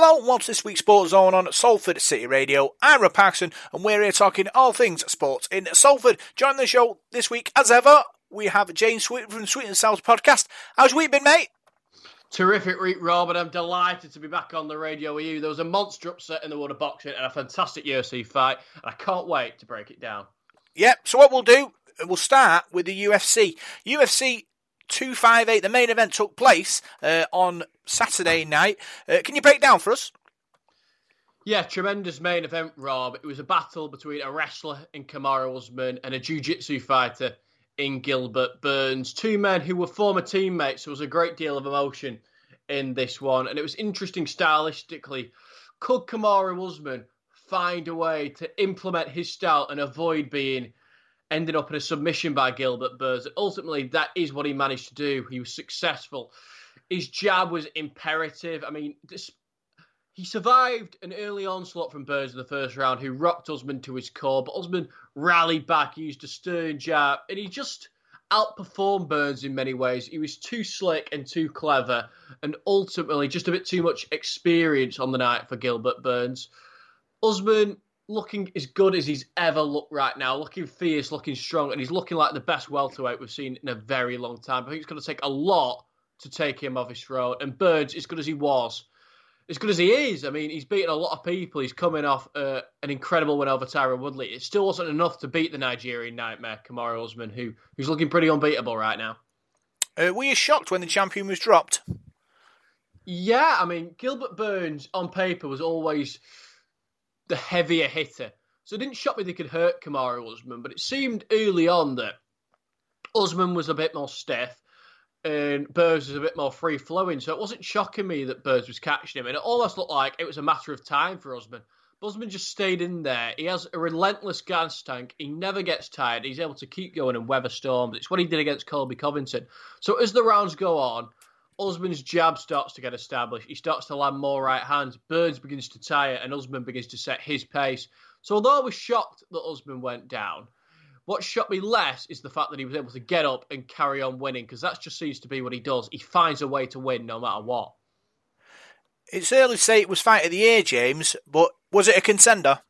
Hello welcome to this week's Sports Zone on Salford City Radio. I'm Rob Paxson and we're here talking all things sports in Salford. Join the show this week, as ever, we have James Sweet from Sweet and South podcast. How's your week been, mate? Terrific week, Rob, and I'm delighted to be back on the radio with you. There was a monster upset in the world of boxing and a fantastic UFC fight, and I can't wait to break it down. Yep, so what we'll do, we'll start with the UFC. UFC 258, the main event took place uh, on Saturday night. Uh, can you break down for us? Yeah, tremendous main event, Rob. It was a battle between a wrestler in Kamaru Usman and a jiu-jitsu fighter in Gilbert Burns. Two men who were former teammates. So There was a great deal of emotion in this one, and it was interesting stylistically. Could Kamaru Usman find a way to implement his style and avoid being ended up in a submission by Gilbert Burns? And ultimately, that is what he managed to do. He was successful. His jab was imperative. I mean, this, he survived an early onslaught from Burns in the first round, who rocked Usman to his core. But Usman rallied back, he used a stern jab, and he just outperformed Burns in many ways. He was too slick and too clever, and ultimately just a bit too much experience on the night for Gilbert Burns. Usman looking as good as he's ever looked right now, looking fierce, looking strong, and he's looking like the best welterweight we've seen in a very long time. I think it's going to take a lot to take him off his throne. And Burns, as good as he was, as good as he is, I mean, he's beaten a lot of people. He's coming off uh, an incredible win over Tyron Woodley. It still wasn't enough to beat the Nigerian nightmare, Kamaru Usman, who who's looking pretty unbeatable right now. Uh, were you shocked when the champion was dropped? Yeah, I mean, Gilbert Burns on paper was always the heavier hitter. So it didn't shock me they could hurt Kamaru Usman, but it seemed early on that Usman was a bit more stiff and Burns was a bit more free flowing. So it wasn't shocking me that Burns was catching him. And it almost looked like it was a matter of time for Usman. Usman just stayed in there. He has a relentless gas tank. He never gets tired. He's able to keep going and weather storms. It's what he did against Colby Covington. So as the rounds go on, Usman's jab starts to get established. He starts to land more right hands. Burns begins to tire, and Usman begins to set his pace. So although I was shocked that Usman went down, what shocked me less is the fact that he was able to get up and carry on winning because that just seems to be what he does. He finds a way to win no matter what. It's early to say it was fight of the year, James, but was it a contender?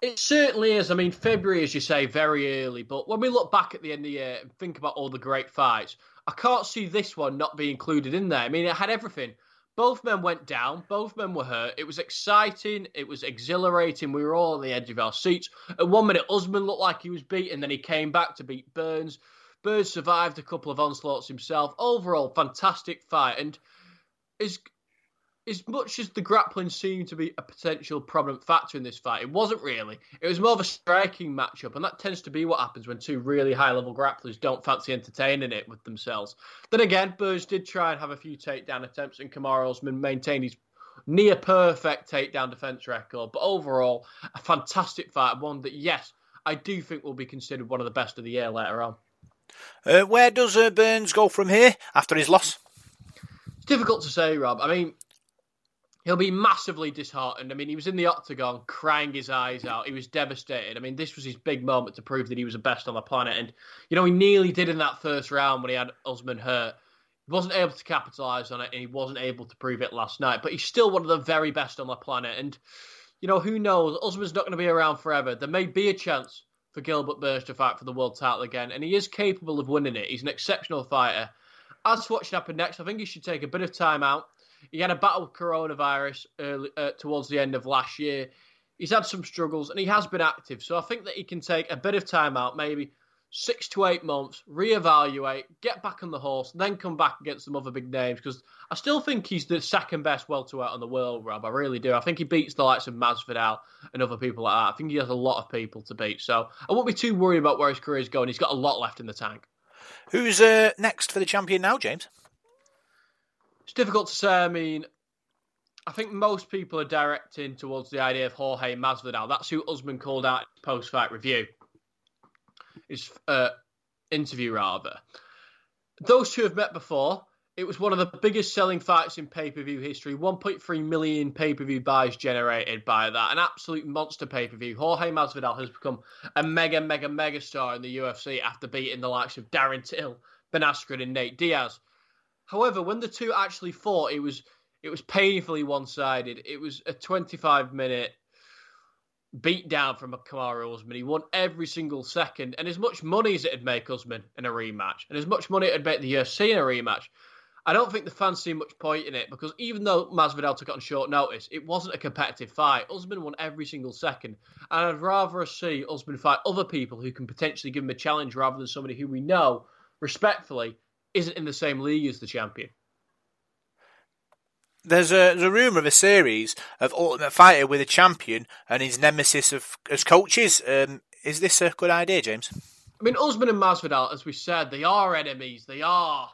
It certainly is. I mean, February, as you say, very early. But when we look back at the end of the year and think about all the great fights, I can't see this one not be included in there. I mean, it had everything. Both men went down. Both men were hurt. It was exciting. It was exhilarating. We were all on the edge of our seats. At one minute, Usman looked like he was beaten. Then he came back to beat Burns. Burns survived a couple of onslaughts himself. Overall, fantastic fight. And as as much as the grappling seemed to be a potential prominent factor in this fight, it wasn't really. It was more of a striking matchup, and that tends to be what happens when two really high level grapplers don't fancy entertaining it with themselves. Then again, Burns did try and have a few takedown attempts, and Kamaru Usman maintained his near perfect takedown defense record. But overall, a fantastic fight, one that, yes, I do think will be considered one of the best of the year later on. Uh, where does uh, Burns go from here after his loss? Difficult to say, Rob. I mean, he'll be massively disheartened. I mean, he was in the octagon crying his eyes out. He was devastated. I mean, this was his big moment to prove that he was the best on the planet. And, you know, he nearly did in that first round when he had Usman hurt. He wasn't able to capitalise on it and he wasn't able to prove it last night. But he's still one of the very best on the planet. And, you know, who knows? Usman's not going to be around forever. There may be a chance for Gilbert Burns to fight for the world title again. And he is capable of winning it. He's an exceptional fighter. As to what should happen next, I think he should take a bit of time out he had a battle with coronavirus early, uh, towards the end of last year. He's had some struggles and he has been active. So I think that he can take a bit of time out, maybe six to eight months, reevaluate, get back on the horse, then come back against some other big names. Because I still think he's the second best welterweight in the world, Rob. I really do. I think he beats the likes of Masvidal and other people like that. I think he has a lot of people to beat. So I won't be too worried about where his career is going. He's got a lot left in the tank. Who's uh, next for the champion now, James? It's difficult to say. I mean, I think most people are directing towards the idea of Jorge Masvidal. That's who Usman called out in his post fight review. His uh, interview, rather. Those two have met before. It was one of the biggest selling fights in pay per view history. 1.3 million pay per view buys generated by that. An absolute monster pay per view. Jorge Masvidal has become a mega, mega, mega star in the UFC after beating the likes of Darren Till, Ben Askren, and Nate Diaz. However, when the two actually fought, it was It was painfully one sided. It was a 25 minute beat down from Kamaru Usman. He won every single second. And as much money as it'd make Usman in a rematch, and as much money it'd make the UFC in a rematch, I don't think the fans see much point in it because even though Masvidal took it on short notice, it wasn't a competitive fight. Usman won every single second, and I'd rather see Usman fight other people who can potentially give him a challenge rather than somebody who we know, respectfully, isn't in the same league as the champion. There's a, there's a rumor of a series of Ultimate Fighter with a champion and his nemesis of as coaches. Um, is this a good idea, James? I mean, Usman and Masvidal, as we said, they are enemies. They are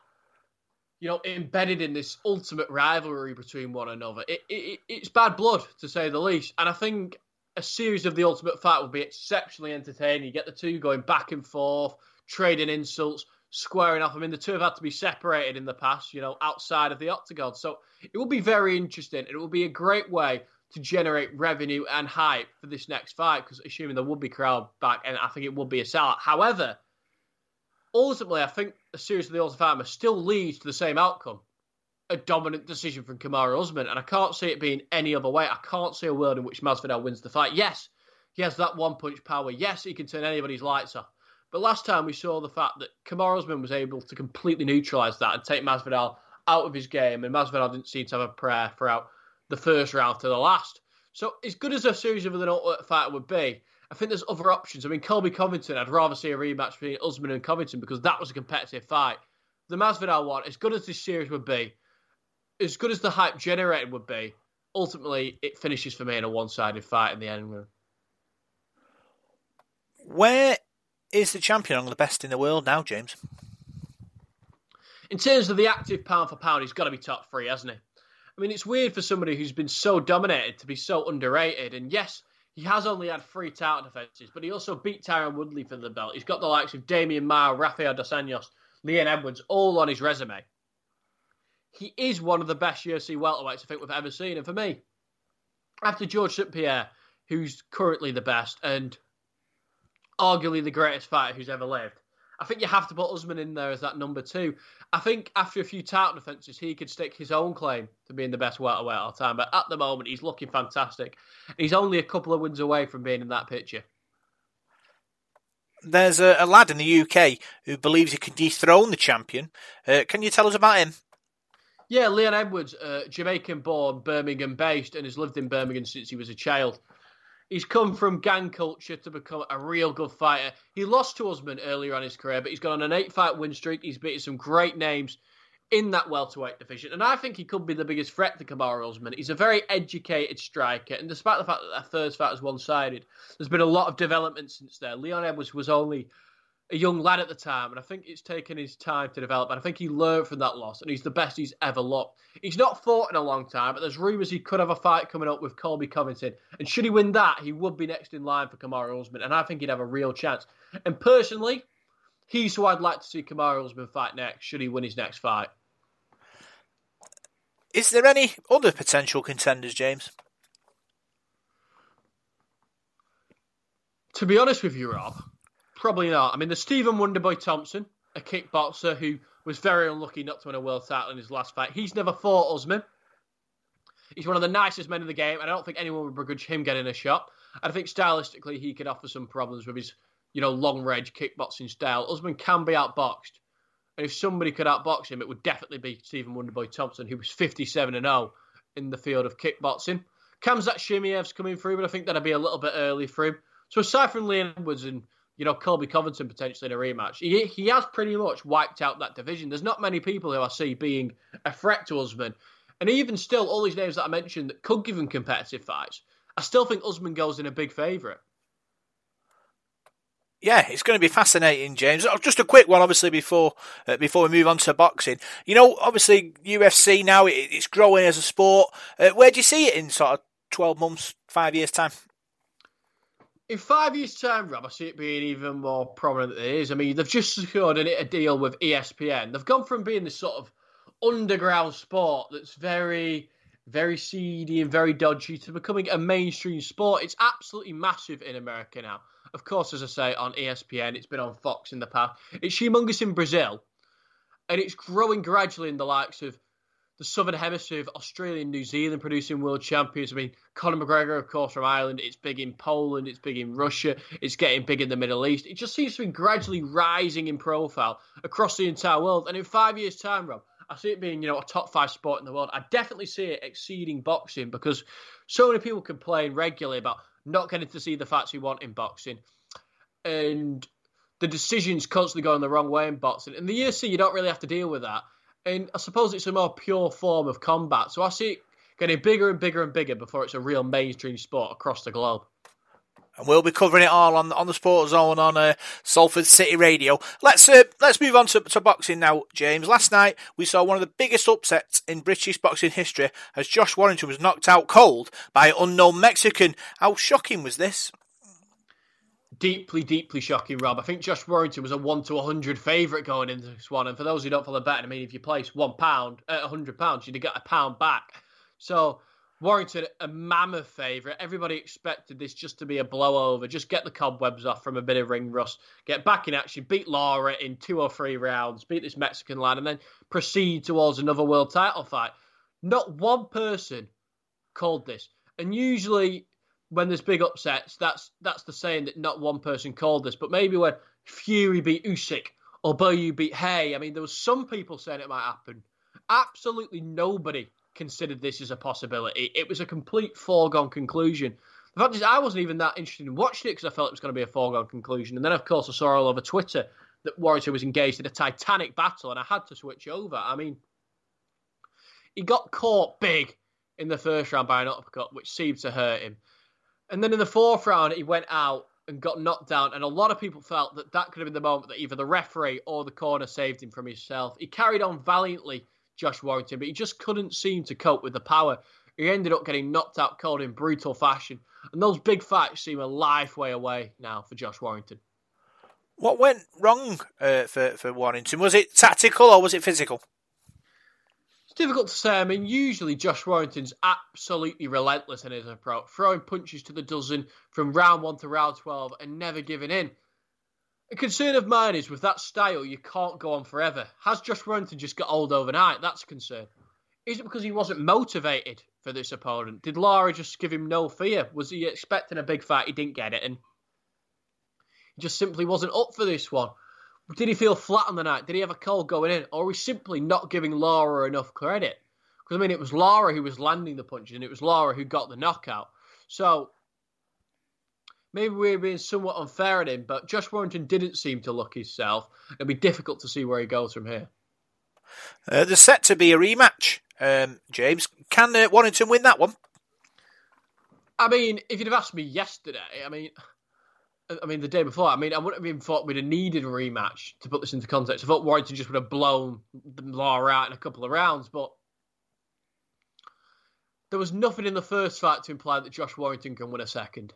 you know, embedded in this ultimate rivalry between one another. It, it, it's bad blood, to say the least. And I think a series of the Ultimate Fight would be exceptionally entertaining. You get the two going back and forth, trading insults, squaring off. I mean, the two have had to be separated in the past, you know, outside of the octagon. So it will be very interesting. It will be a great way to generate revenue and hype for this next fight, because assuming there would be crowd back, and I think it would be a sellout. However, ultimately, I think a series of the Ultimate Fighter still leads to the same outcome a dominant decision from Kamaru Usman, and I can't see it being any other way. I can't see a world in which Masvidal wins the fight. Yes, he has that one punch power. Yes, he can turn anybody's lights off. But last time we saw the fact that Usman was able to completely neutralise that and take Masvidal out of his game, and Masvidal didn't seem to have a prayer throughout the first round to the last. So, as good as a series of an ultimate fighter would be, I think there's other options. I mean, Colby Covington, I'd rather see a rematch between Usman and Covington because that was a competitive fight. The Masvidal one, as good as this series would be, as good as the hype generated would be, ultimately it finishes for me in a one-sided fight in the end. Where is the champion among the best in the world now, James? In terms of the active pound for pound, he's got to be top three, hasn't he? I mean, it's weird for somebody who's been so dominated to be so underrated. And yes, he has only had three title defences, but he also beat Tyron Woodley for the belt. He's got the likes of Demian Maia, Rafael Dos Anjos, Leon Edwards, all on his resume. He is one of the best UFC welterweights I think we've ever seen. And for me, after George St. Pierre, who's currently the best and arguably the greatest fighter who's ever lived, I think you have to put Usman in there as that number two. I think after a few title defences, he could stick his own claim to being the best welterweight all time. But at the moment, he's looking fantastic. He's only a couple of wins away from being in that picture. There's a, a lad in the UK who believes he can dethrone the champion. Uh, can you tell us about him? Yeah, Leon Edwards, uh, Jamaican born, Birmingham based, and has lived in Birmingham since he was a child. He's come from gang culture to become a real good fighter. He lost to Usman earlier on his career, but he's gone on an eight fight win streak. He's beaten some great names in that welterweight division, and I think he could be the biggest threat to Kamaru Usman. He's a very educated striker, and despite the fact that their first fight was one sided, there's been a lot of development since then. Leon Edwards was only a young lad at the time, and I think it's taken his time to develop. And I think he learned from that loss, and he's the best he's ever looked. He's not fought in a long time, but there's rumours he could have a fight coming up with Colby Covington. And should he win that, he would be next in line for Kamaru Usman, and I think he'd have a real chance. And personally, he's who I'd like to see Kamaru Usman fight next, should he win his next fight. Is there any other potential contenders, James? To be honest with you, Rob, Probably not. I mean, there's Stephen Wonderboy Thompson, a kickboxer who was very unlucky not to win a world title in his last fight. He's never fought Usman. He's one of the nicest men in the game, and I don't think anyone would begrudge him getting a shot. I think stylistically he could offer some problems with his, you know, long range kickboxing style. Usman can be outboxed, and if somebody could outbox him, it would definitely be Stephen Wonderboy Thompson, who was 57 and 0 in the field of kickboxing. Khamzat Chimaev's coming through, but I think that'd be a little bit early for him. So aside from Leon Edwards and you know, Colby Covington potentially in a rematch. He, he has pretty much wiped out that division. There's not many people who I see being a threat to Usman. And even still, all these names that I mentioned that could give him competitive fights, I still think Usman goes in a big favourite. Yeah, it's going to be fascinating, James. Oh, just a quick one, obviously, before uh, before we move on to boxing. You know, obviously, UFC now it, it's growing as a sport. Uh, where do you see it in sort of twelve months, five years time? In five years' time, Rob, I see it being even more prominent than it is. I mean, they've just secured a deal with ESPN. They've gone from being this sort of underground sport that's very, very seedy and very dodgy to becoming a mainstream sport. It's absolutely massive in America now. Of course, as I say, on ESPN, it's been on Fox in the past. It's humongous in Brazil, and it's growing gradually in the likes of the Southern Hemisphere of Australia and New Zealand producing world champions. I mean, Conor McGregor, of course, from Ireland. It's big in Poland. It's big in Russia. It's getting big in the Middle East. It just seems to be gradually rising in profile across the entire world. And in five years' time, Rob, I see it being, you know, a top five sport in the world. I definitely see it exceeding boxing because so many people complain regularly about not getting to see the fights we want in boxing. And the decisions constantly going the wrong way in boxing. In the UFC, you don't really have to deal with that. And I suppose it's a more pure form of combat. So I see it getting bigger and bigger and bigger before it's a real mainstream sport across the globe. And we'll be covering it all on on the Sports Zone on uh, Salford City Radio. Let's uh, let's move on to, to boxing now, James. Last night we saw one of the biggest upsets in British boxing history as Josh Warrington was knocked out cold by an unknown Mexican. How shocking was this? Deeply, deeply shocking, Rob. I think Josh Warrington was a one to hundred favourite going into this one, and for those who don't follow betting, I mean, if you place one pound uh, at hundred pounds, you'd get a pound back. So Warrington, a mammoth favourite. Everybody expected this just to be a blowover, just get the cobwebs off from a bit of ring rust, get back in action, beat Lara in two or three rounds, beat this Mexican lad, and then proceed towards another world title fight. Not one person called this. And usually when there's big upsets, that's that's the saying that not one person called this, but maybe when Fury beat Usyk or Bellew beat Haye, I mean, there was some people saying it might happen. Absolutely nobody considered this as a possibility. It was a complete foregone conclusion. The fact is, I wasn't even that interested in watching it because I felt it was going to be a foregone conclusion. And then, of course, I saw all over Twitter that Warrior was engaged in a titanic battle, and I had to switch over. I mean, he got caught big in the first round by an uppercut, which seemed to hurt him. And then in the fourth round, he went out and got knocked down. And a lot of people felt that that could have been the moment that either the referee or the corner saved him from himself. He carried on valiantly, Josh Warrington, but he just couldn't seem to cope with the power. He ended up getting knocked out cold in brutal fashion. And those big fights seem a life way away now for Josh Warrington. What went wrong uh, for, for Warrington? Was it tactical or was it physical? It's difficult to say. I mean, usually Josh Warrington's absolutely relentless in his approach, throwing punches to the dozen from round one to round 12 and never giving in. A concern of mine is with that style, you can't go on forever. Has Josh Warrington just got old overnight? That's a concern. Is it because he wasn't motivated for this opponent? Did Lara just give him no fear? Was he expecting a big fight? He didn't get it, and he just simply wasn't up for this one. Did he feel flat on the night? Did he have a cold going in? Or we simply not giving Lara enough credit? Because, I mean, it was Lara who was landing the punches and it was Lara who got the knockout. So, maybe we're being somewhat unfair at him, but Josh Warrington didn't seem to look himself. It'll be difficult to see where he goes from here. Uh, there's set to be a rematch, um, James. Can uh, Warrington win that one? I mean, if you'd have asked me yesterday, I mean, I mean, the day before, I mean, I wouldn't have even thought we'd have needed a rematch to put this into context. I thought Warrington just would have blown Lara out in a couple of rounds, but there was nothing in the first fight to imply that Josh Warrington can win a second.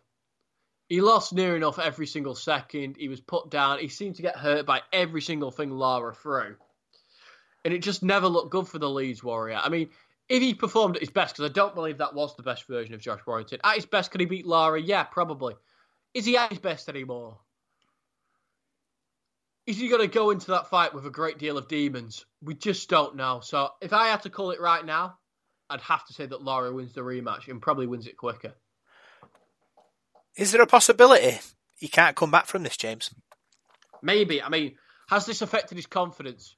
He lost near enough every single second. He was put down. He seemed to get hurt by every single thing Lara threw. And it just never looked good for the Leeds Warrior. I mean, if he performed at his best, because I don't believe that was the best version of Josh Warrington, at his best, could he beat Lara? Yeah, probably. Is he at his best anymore? Is he going to go into that fight with a great deal of demons? We just don't know. So if I had to call it right now, I'd have to say that Lara wins the rematch and probably wins it quicker. Is there a possibility he can't come back from this, James? Maybe. I mean, has this affected his confidence?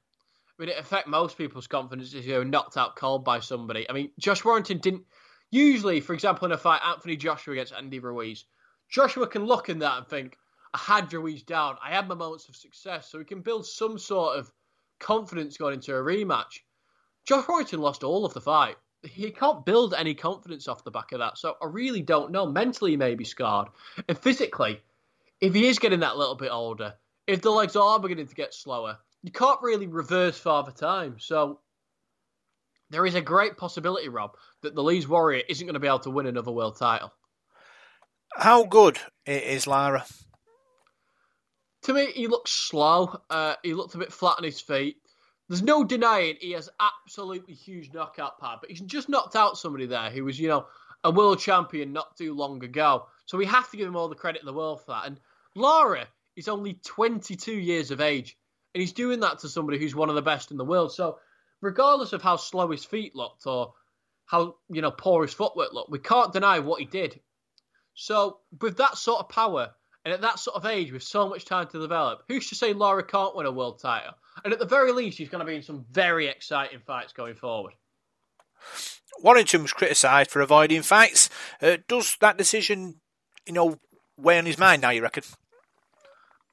I mean, it affect most people's confidence if you're knocked out cold by somebody. I mean, Josh Warrington didn't. Usually, for example, in a fight, Anthony Joshua against Andy Ruiz, Joshua can look in that and think, I had Ruiz down. I had my moments of success. So he can build some sort of confidence going into a rematch. Josh Warrington lost all of the fight. He can't build any confidence off the back of that. So I really don't know. Mentally, he may be scarred. And physically, if he is getting that little bit older, if the legs are beginning to get slower, you can't really reverse father time. So there is a great possibility, Rob, that the Leeds Warrior isn't going to be able to win another world title. How good is Lara? To me, he looks slow. Uh, he looked a bit flat on his feet. There's no denying he has absolutely huge knockout power, but he's just knocked out somebody there who was, you know, a world champion not too long ago. So we have to give him all the credit in the world for that. And Lara is only 22 years of age, and he's doing that to somebody who's one of the best in the world. So regardless of how slow his feet looked or how you know poor his footwork looked, we can't deny what he did. So with that sort of power and at that sort of age, with so much time to develop, who's to say Lara can't win a world title? And at the very least, she's going to be in some very exciting fights going forward. Warrington was criticised for avoiding fights. Uh, does that decision, you know, weigh on his mind now? You reckon?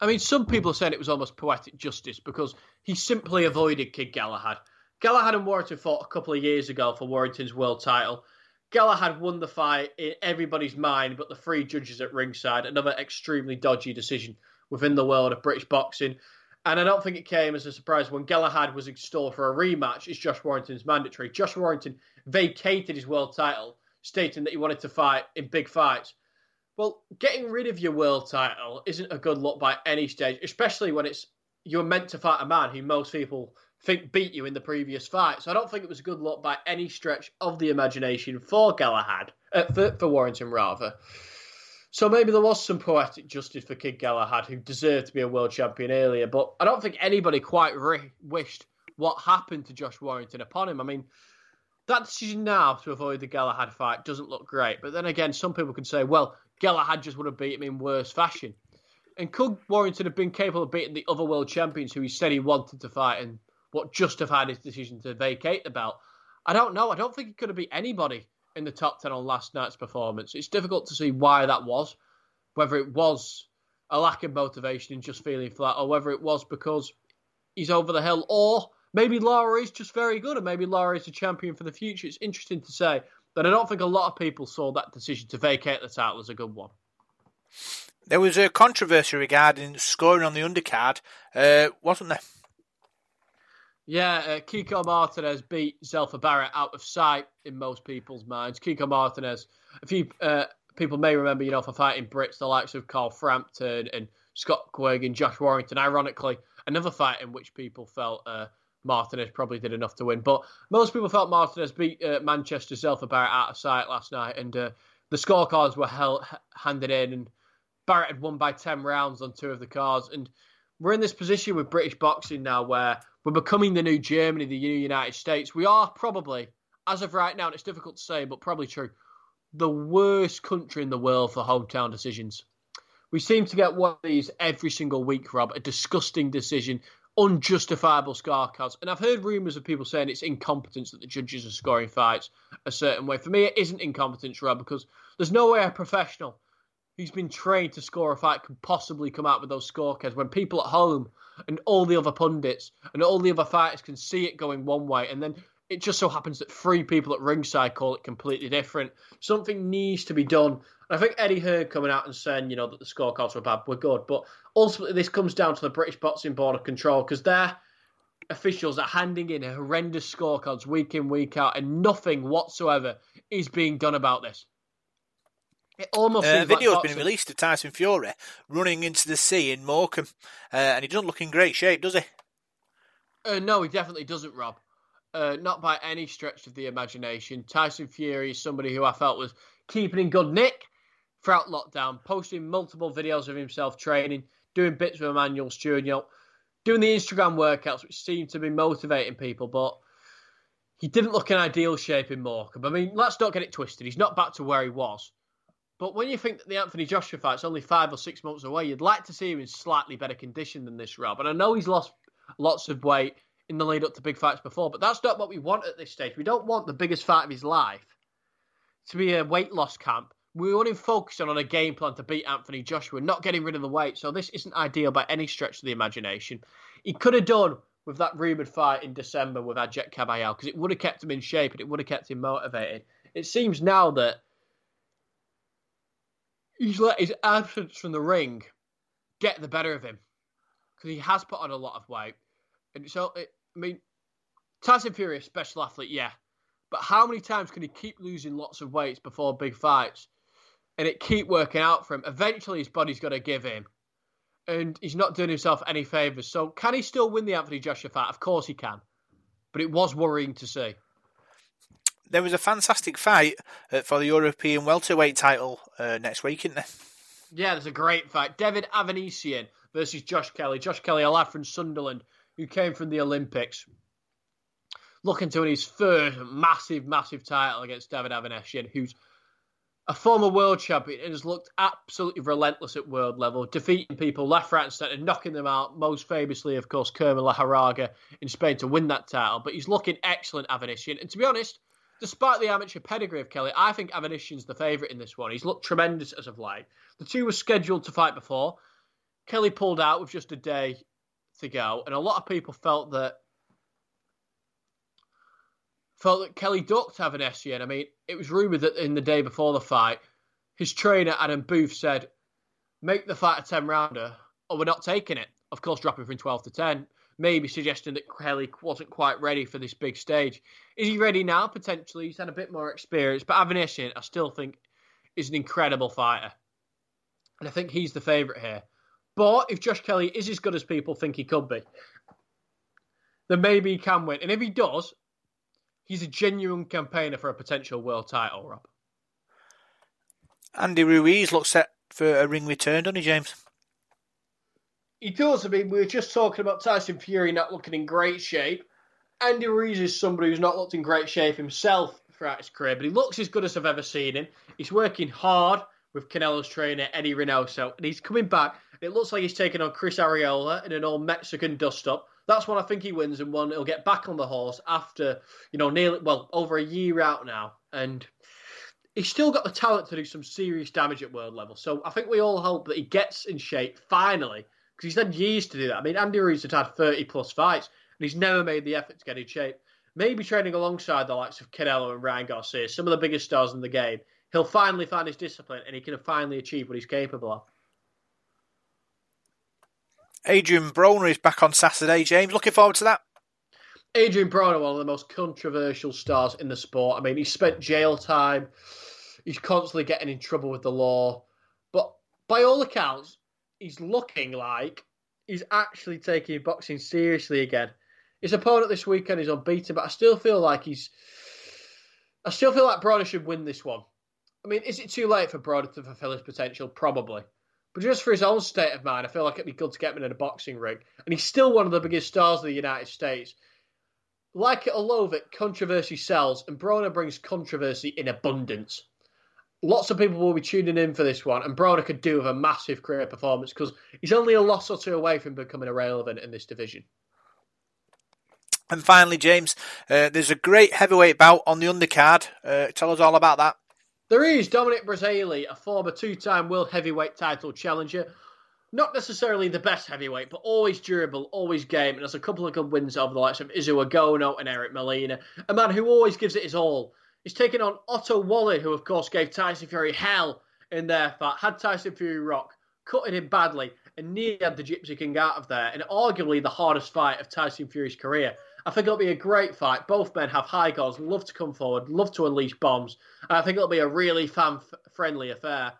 I mean, some people are saying it was almost poetic justice because he simply avoided Kid Galahad. Galahad and Warrington fought a couple of years ago for Warrington's world title. Galahad won the fight in everybody's mind, but the three judges at ringside, another extremely dodgy decision within the world of British boxing. And I don't think it came as a surprise when Galahad was in store for a rematch. It's Josh Warrington's mandatory. Josh Warrington vacated his world title, stating that he wanted to fight in big fights. Well, getting rid of your world title isn't a good look by any stage, especially when it's you're meant to fight a man who most people think beat you in the previous fight. So I don't think it was a good look by any stretch of the imagination for Galahad, uh, for, for Warrington rather. So maybe there was some poetic justice for Kid Galahad, who deserved to be a world champion earlier. But I don't think anybody quite re- wished what happened to Josh Warrington upon him. I mean, that decision now to avoid the Galahad fight doesn't look great. But then again, some people could say, well, Galahad just would have beat him in worse fashion. And could Warrington have been capable of beating the other world champions who he said he wanted to fight and what justified his decision to vacate the belt? I don't know. I don't think he could have beat anybody in the top 10 on last night's performance. It's difficult to see why that was, whether it was a lack of motivation and just feeling flat, or whether it was because he's over the hill, or maybe Lara is just very good, and maybe Lara is a champion for the future. It's interesting to say, but I don't think a lot of people saw that decision to vacate the title as a good one. There was a controversy regarding scoring on the undercard, uh, wasn't there? Yeah, uh, Kiko Martinez beat Zelfa Barrett out of sight in most people's minds. Kiko Martinez, a few uh, people may remember, you know, for fighting Brits, the likes of Carl Frampton and Scott Quigg and Josh Warrington. Ironically, another fight in which people felt uh, Martinez probably did enough to win. But most people felt Martinez beat uh, Manchester Zelfa Barrett out of sight last night, and uh, the scorecards were held, handed in, and Barrett had won by 10 rounds on two of the cards. And we're in this position with British boxing now where we're becoming the new Germany, the new United States. We are probably, as of right now, and it's difficult to say, but probably true, the worst country in the world for hometown decisions. We seem to get one of these every single week, Rob, a disgusting decision, unjustifiable scorecards. And I've heard rumours of people saying it's incompetence that the judges are scoring fights a certain way. For me, it isn't incompetence, Rob, because there's no way a professional who's been trained to score a fight could possibly come out with those scorecards when people at home and all the other pundits and all the other fighters can see it going one way and then it just so happens that three people at ringside call it completely different. Something needs to be done. I think Eddie Hearn coming out and saying, you know, that the scorecards were bad, were good. But ultimately, this comes down to the British Boxing Board of Control because their officials are handing in horrendous scorecards week in, week out, and nothing whatsoever is being done about this. It almost uh, video has been released of Tyson Fury running into the sea in Morecambe, uh, and he doesn't look in great shape, does he? Uh, no, he definitely doesn't, Rob. Uh, not by any stretch of the imagination. Tyson Fury is somebody who I felt was keeping in good nick throughout lockdown, posting multiple videos of himself training, doing bits with Emmanuel Steward, you know, doing the Instagram workouts, which seemed to be motivating people, but he didn't look in ideal shape in Morecambe. I mean, let's not get it twisted. He's not back to where he was. But when you think that the Anthony Joshua fight's only five or six months away, you'd like to see him in slightly better condition than this, Rob. And I know he's lost lots of weight in the lead up to big fights before, but that's not what we want at this stage. We don't want the biggest fight of his life to be a weight loss camp. We want him focusing on a game plan to beat Anthony Joshua, not getting rid of the weight. So this isn't ideal by any stretch of the imagination. He could have done with that rumoured fight in December with Agit Kabayel because it would have kept him in shape and it would have kept him motivated. It seems now that he's let his absence from the ring get the better of him because he has put on a lot of weight. And so, it, I mean, Tyson Fury, special athlete, yeah, but how many times can he keep losing lots of weights before big fights, and it keep working out for him? Eventually, his body's got to give him, and he's not doing himself any favors. So, can he still win the Anthony Joshua fight? Of course he can, but it was worrying to see there was a fantastic fight uh, for the European welterweight title uh, next week, isn't there? Yeah, there's a great fight. David Avanesyan versus Josh Kelly. Josh Kelly, a lad from Sunderland who came from the Olympics. looking to win his first massive, massive title against David Avanesyan, who's a former world champion and has looked absolutely relentless at world level, defeating people left, right, and centre, knocking them out. Most famously, of course, Kerman La in Spain to win that title. But he's looking excellent, Avanesyan. And to be honest, despite the amateur pedigree of Kelly, I think Avanesyan's the favourite in this one. He's looked tremendous as of late. The two were scheduled to fight before. Kelly pulled out with just a day to go, and a lot of people felt that felt that Kelly ducked Avanesyan. I mean, it was rumoured that in the day before the fight, his trainer Adam Booth said, "Make the fight a ten rounder, or we're not taking it." Of course, dropping from twelve to ten, maybe suggesting that Kelly wasn't quite ready for this big stage. Is he ready now? Potentially, he's had a bit more experience, but Avanesyan, I still think, is an incredible fighter, and I think he's the favourite here. But if Josh Kelly is as good as people think he could be, then maybe he can win. And if he does, he's a genuine campaigner for a potential world title, Rob. Andy Ruiz looks set for a ring return, doesn't he, James? He does. I mean, we were just talking about Tyson Fury not looking in great shape. Andy Ruiz is somebody who's not looked in great shape himself throughout his career, but he looks as good as I've ever seen him. He's working hard with Canelo's trainer, Eddie Reynoso, and he's coming back. It looks like he's taking on Chris Arreola in an old Mexican dust up that's one I think he wins, and one he'll get back on the horse after you know nearly well over a year out now, and he's still got the talent to do some serious damage at world level. So I think we all hope that he gets in shape finally, because he's had years to do that. I mean, Andy Ruiz has had thirty plus fights, and he's never made the effort to get in shape. Maybe training alongside the likes of Canelo and Ryan Garcia, some of the biggest stars in the game, he'll finally find his discipline and he can finally achieve what he's capable of. Adrian Broner is back on Saturday, James. Looking forward to that. Adrian Broner, one of the most controversial stars in the sport. I mean, he spent jail time. He's constantly getting in trouble with the law. But by all accounts, he's looking like he's actually taking boxing seriously again. His opponent this weekend is unbeaten, but I still feel like he's. I still feel like Broner should win this one. I mean, is it too late for Broner to fulfill his potential? Probably. But just for his own state of mind, I feel like it'd be good to get him in a boxing ring. And he's still one of the biggest stars of the United States. Like it or loathe it, controversy sells, and Broner brings controversy in abundance. Lots of people will be tuning in for this one, and Broner could do with a massive career performance because he's only a loss or two away from becoming irrelevant in this division. And finally, James, uh, there's a great heavyweight bout on the undercard. Uh, tell us all about that. There is Dominic Breazeale, a former two-time world heavyweight title challenger. Not necessarily the best heavyweight, but always durable, always game, and has a couple of good wins over the likes of Izu Ugonoh and Eric Molina. A man who always gives it his all. He's taking on Otto Wallin, who of course gave Tyson Fury hell in their fight, had Tyson Fury rock, cutting him badly, and nearly had the Gypsy King out of there, and arguably the hardest fight of Tyson Fury's career. I think it'll be a great fight. Both men have high goals, love to come forward, love to unleash bombs. and I think it'll be a really fan friendly affair.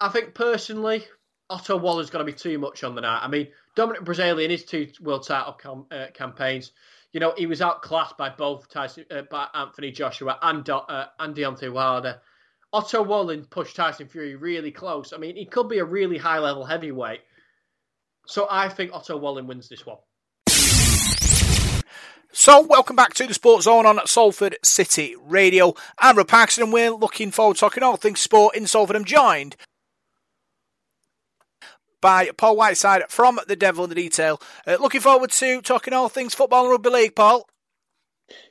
I think personally, Otto Wallin's going to be too much on the night. I mean, Dominic Brazilian his two world title com- uh, campaigns, you know, he was outclassed by both Tyson, uh, by Anthony Joshua and uh, and Deontay Wilder. Otto Wallin pushed Tyson Fury really close. I mean, he could be a really high level heavyweight. So I think Otto Wallin wins this one. So, welcome back to the Sports Zone on Salford City Radio. I'm Rob Paxton, and we're looking forward to talking all things sport in Salford. I'm joined by Paul Whiteside from The Devil in the Detail. Uh, looking forward to talking all things football and rugby league, Paul.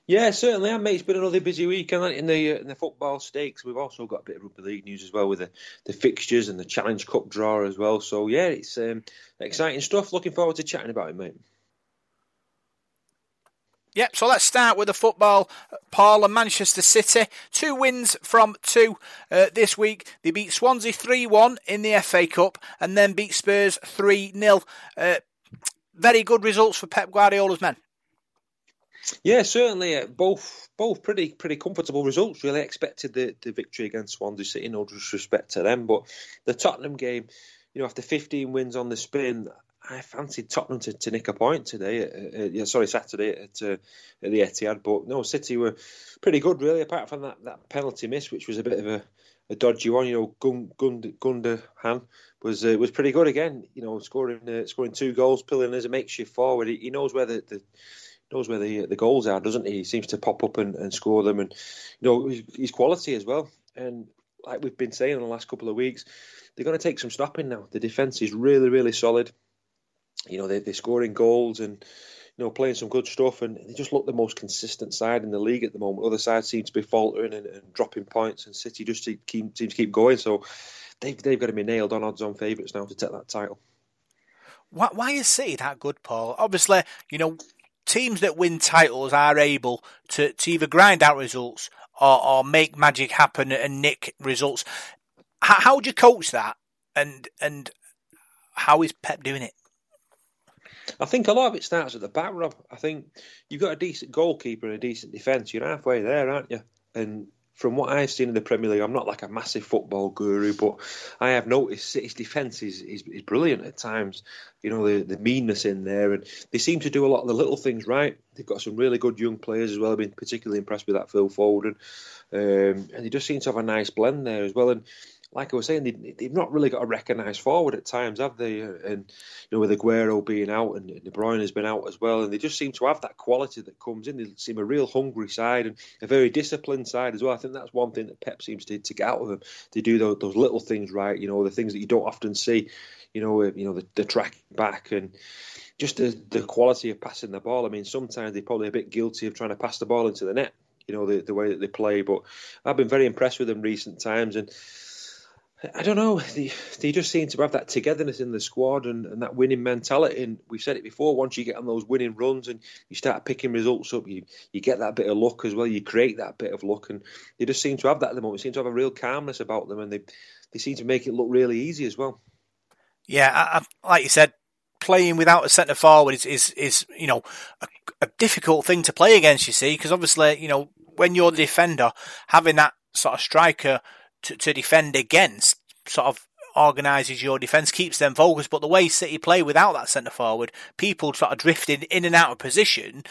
Yeah, certainly. I mate, it's been another busy week in the uh, in the football stakes. We've also got a bit of rugby league news as well with the, the fixtures and the Challenge Cup draw as well. So yeah, it's um, exciting stuff. Looking forward to chatting about it, mate. Yep, so let's start with the football. And Manchester City, two wins from two uh, this week. They beat Swansea 3 1 in the FA Cup and then beat Spurs 3 0. Uh, very good results for Pep Guardiola's men. Yeah, certainly. Uh, both both pretty pretty comfortable results. Really expected the, the victory against Swansea City, no disrespect to them. But the Tottenham game, you know, after 15 wins on the spin, I fancied Tottenham to, to nick a point today. Uh, uh, yeah, sorry, Saturday at, uh, at the Etihad. But no, City were pretty good, really. Apart from that, that penalty miss, which was a bit of a, a dodgy one. You know, Gun, Gun, Gundogan was uh, was pretty good again. You know, scoring uh, scoring two goals, pulling as a makeshift forward. He, he knows where the, the knows where the the goals are, doesn't he? He seems to pop up and, and score them, and you know his quality as well. And like we've been saying in the last couple of weeks, they're going to take some stopping now. The defence is really, really solid. You know, they, they're scoring goals and you know playing some good stuff, and they just look the most consistent side in the league at the moment. Other sides seem to be faltering and, and dropping points, and City just keep, seem to keep going. So they've they've got to be nailed on odds on favourites now to take that title. Why, why is City that good, Paul? Obviously, you know, teams that win titles are able to, to either grind out results or, or make magic happen and nick results. How, how do you coach that? And and how is Pep doing it? I think a lot of it starts at the back, Rob. I think you've got a decent goalkeeper and a decent defence. You're halfway there, aren't you? And from what I've seen in the Premier League, I'm not like a massive football guru, but I have noticed City's defence is, is, is, brilliant at times. You know, the, the meanness in there, and they seem to do a lot of the little things right. They've got some really good young players as well. I've been particularly impressed with that Phil Foden. Um, and they just seem to have a nice blend there as well. And like I was saying, they, have not really got a recognised forward at times, have they? And you know, with Aguero being out and De Bruyne has been out as well, and they just seem to have that quality that comes in. They seem a real hungry side and a very disciplined side as well. I think that's one thing that Pep seems to, to get out of them. They do those, those little things right, you know, the things that you don't often see. You know, uh, you know the, the tracking back and just the, the quality of passing the ball. I mean, sometimes they're probably a bit guilty of trying to pass the ball into the net. You know the, the way that they play, but I've been very impressed with them recent times, and I don't know. They, they just seem to have that togetherness in the squad and, and that winning mentality. And we've said it before. Once you get on those winning runs and you start picking results up, you you get that bit of luck as well. You create that bit of luck, and they just seem to have that at the moment. They seem to have a real calmness about them, and they they seem to make it look really easy as well. Yeah, I, I, like you said, playing without a centre forward is, is, is you know a, a difficult thing to play against. You see, because obviously you know when you're the defender, having that sort of striker to, to defend against sort of organises your defence, keeps them focused. But the way City play without that centre forward, people sort of drifting in and out of position.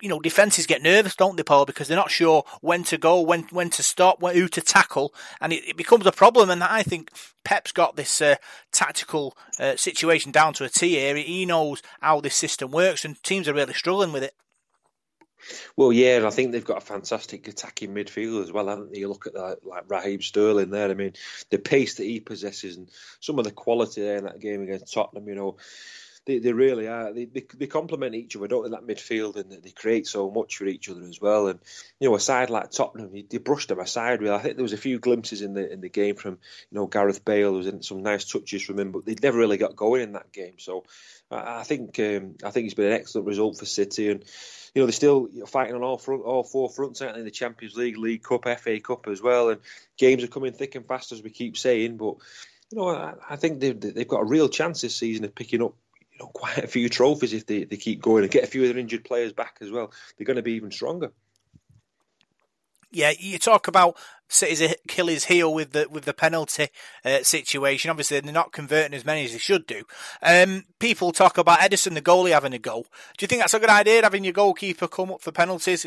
You know, defences get nervous, don't they, Paul? Because they're not sure when to go, when when to stop, when, who to tackle, and it, it, becomes a problem. And I think Pep's got this uh, tactical uh, situation down to a T here. He knows how this system works, and teams are really struggling with it. Well, yeah, and I think they've got a fantastic attacking midfield as well, haven't they? You look at that, like Raheem Sterling there. I mean, the pace that he possesses and some of the quality there in that game against Tottenham. You know, they, they really are. They, they, they complement each other, don't they? That midfield, and they create so much for each other as well. And you know, a side like Tottenham, they brushed them aside. Really, I think there was a few glimpses in the in the game from you know Gareth Bale. There was some nice touches from him, but they never really got going in that game. So I, I think um, I think it's been an excellent result for City and you know they're still fighting on all front, all four fronts, certainly in the Champions League, League Cup, FA Cup as well, and games are coming thick and fast as we keep saying. But you know, I, I think they've they've got a real chance this season of picking up you know quite a few trophies if they, they keep going and get a few of their injured players back as well. They're going to be even stronger yeah, you talk about City's Achilles heel with the with the penalty uh, situation. Obviously, they're not converting as many as they should do. Um, people talk about Ederson, the goalie, having a go. Do you think that's a good idea, having your goalkeeper come up for penalties?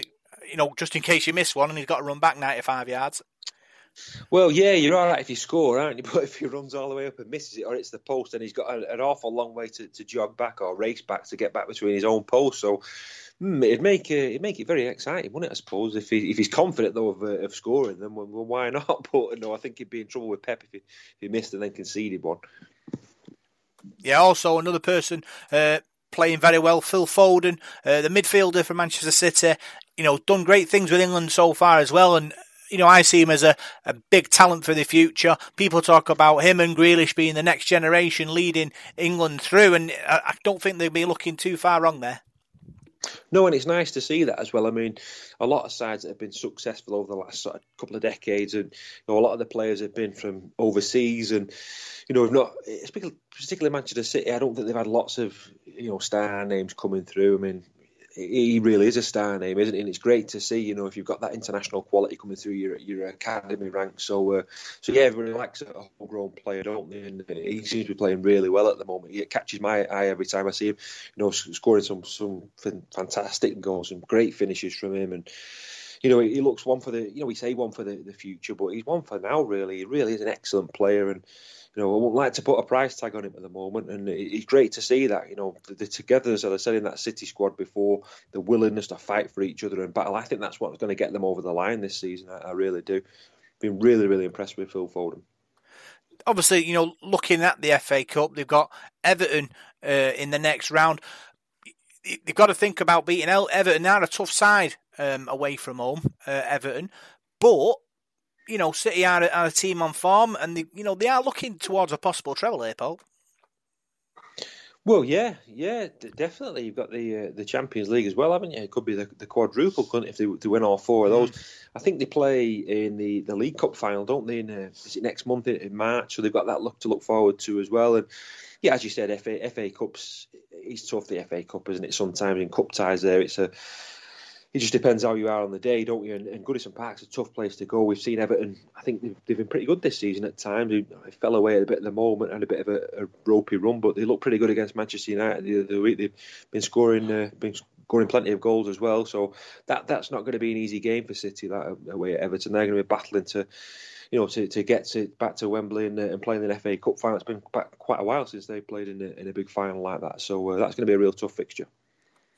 You know, just in case you miss one and he's got to run back ninety five yards. Well, yeah, you're all right if you score, aren't you? But if he runs all the way up and misses it, or it's the post, and he's got an awful long way to, to jog back or race back to get back between his own post. So Hmm, it'd make uh, it'd make it very exciting, wouldn't it? I suppose if he if he's confident though of, uh, of scoring, then well, why not? But no, I think he'd be in trouble with Pep if he, if he missed and then conceded one. Yeah. Also, another person uh, playing very well, Phil Foden, uh, the midfielder for Manchester City. You know, done great things with England so far as well, and you know, I see him as a, a big talent for the future. People talk about him and Grealish being the next generation leading England through, and I, I don't think they'd be looking too far wrong there. No, and it's nice to see that as well. I mean, a lot of sides that have been successful over the last sort of couple of decades, and you know, a lot of the players have been from overseas, and you know, have not, particularly Manchester City. I don't think they've had lots of you know star names coming through. I mean, he really is a star name, isn't he? And it's great to see, you know, if you've got that international quality coming through your your academy ranks. So, uh, so yeah, everybody likes a homegrown player, don't they? And he seems to be playing really well at the moment. It catches my eye every time I see him, you know, scoring some some fantastic goals, some great finishes from him, and you know, he looks one for the, you know, we say one for the, the future, but he's one for now. Really, he really is an excellent player, and you know, I wouldn't like to put a price tag on him at the moment. And it's great to see that, you know, the, the togetherness, as I said in that City squad before, the willingness to fight for each other and battle. I think that's what's going to get them over the line this season. I, I really do. Been really, really impressed with Phil Foden obviously, you know, looking at the FA Cup, they've got Everton uh, in the next round. They've got to think about beating Everton. They're a tough side um, away from home, uh, Everton, but you know, City are, are a team on form, and they, you know they are looking towards a possible treble here, Paul. Well, yeah, yeah, definitely. You've got the uh, the Champions League as well, haven't you? It could be the, the quadruple, couldn't if they, they win all four of those. I think they play in the, the League Cup final, don't they? In uh, is it next month in, in, March? So they've got that look to look forward to as well. And yeah, as you said, FA FA Cups, it's tough. The FA Cup, isn't it? Sometimes in cup ties, there it's a it just depends how you are on the day, don't you? And, and Goodison Park's a tough place to go. We've seen Everton. I think they've, they've been pretty good this season at times. They, fell away a bit at the moment and a bit of a, a, ropey run, but they look pretty good against Manchester United the other week. They've been scoring, uh, been scoring plenty of goals as well. So that that's not going to be an easy game for City. That away at Everton, they're going to be battling to you know, to, to get to, back to Wembley and, uh, and playing the FA Cup final. It's been quite a while since they played in a, in a big final like that. So uh, that's going to be a real tough fixture.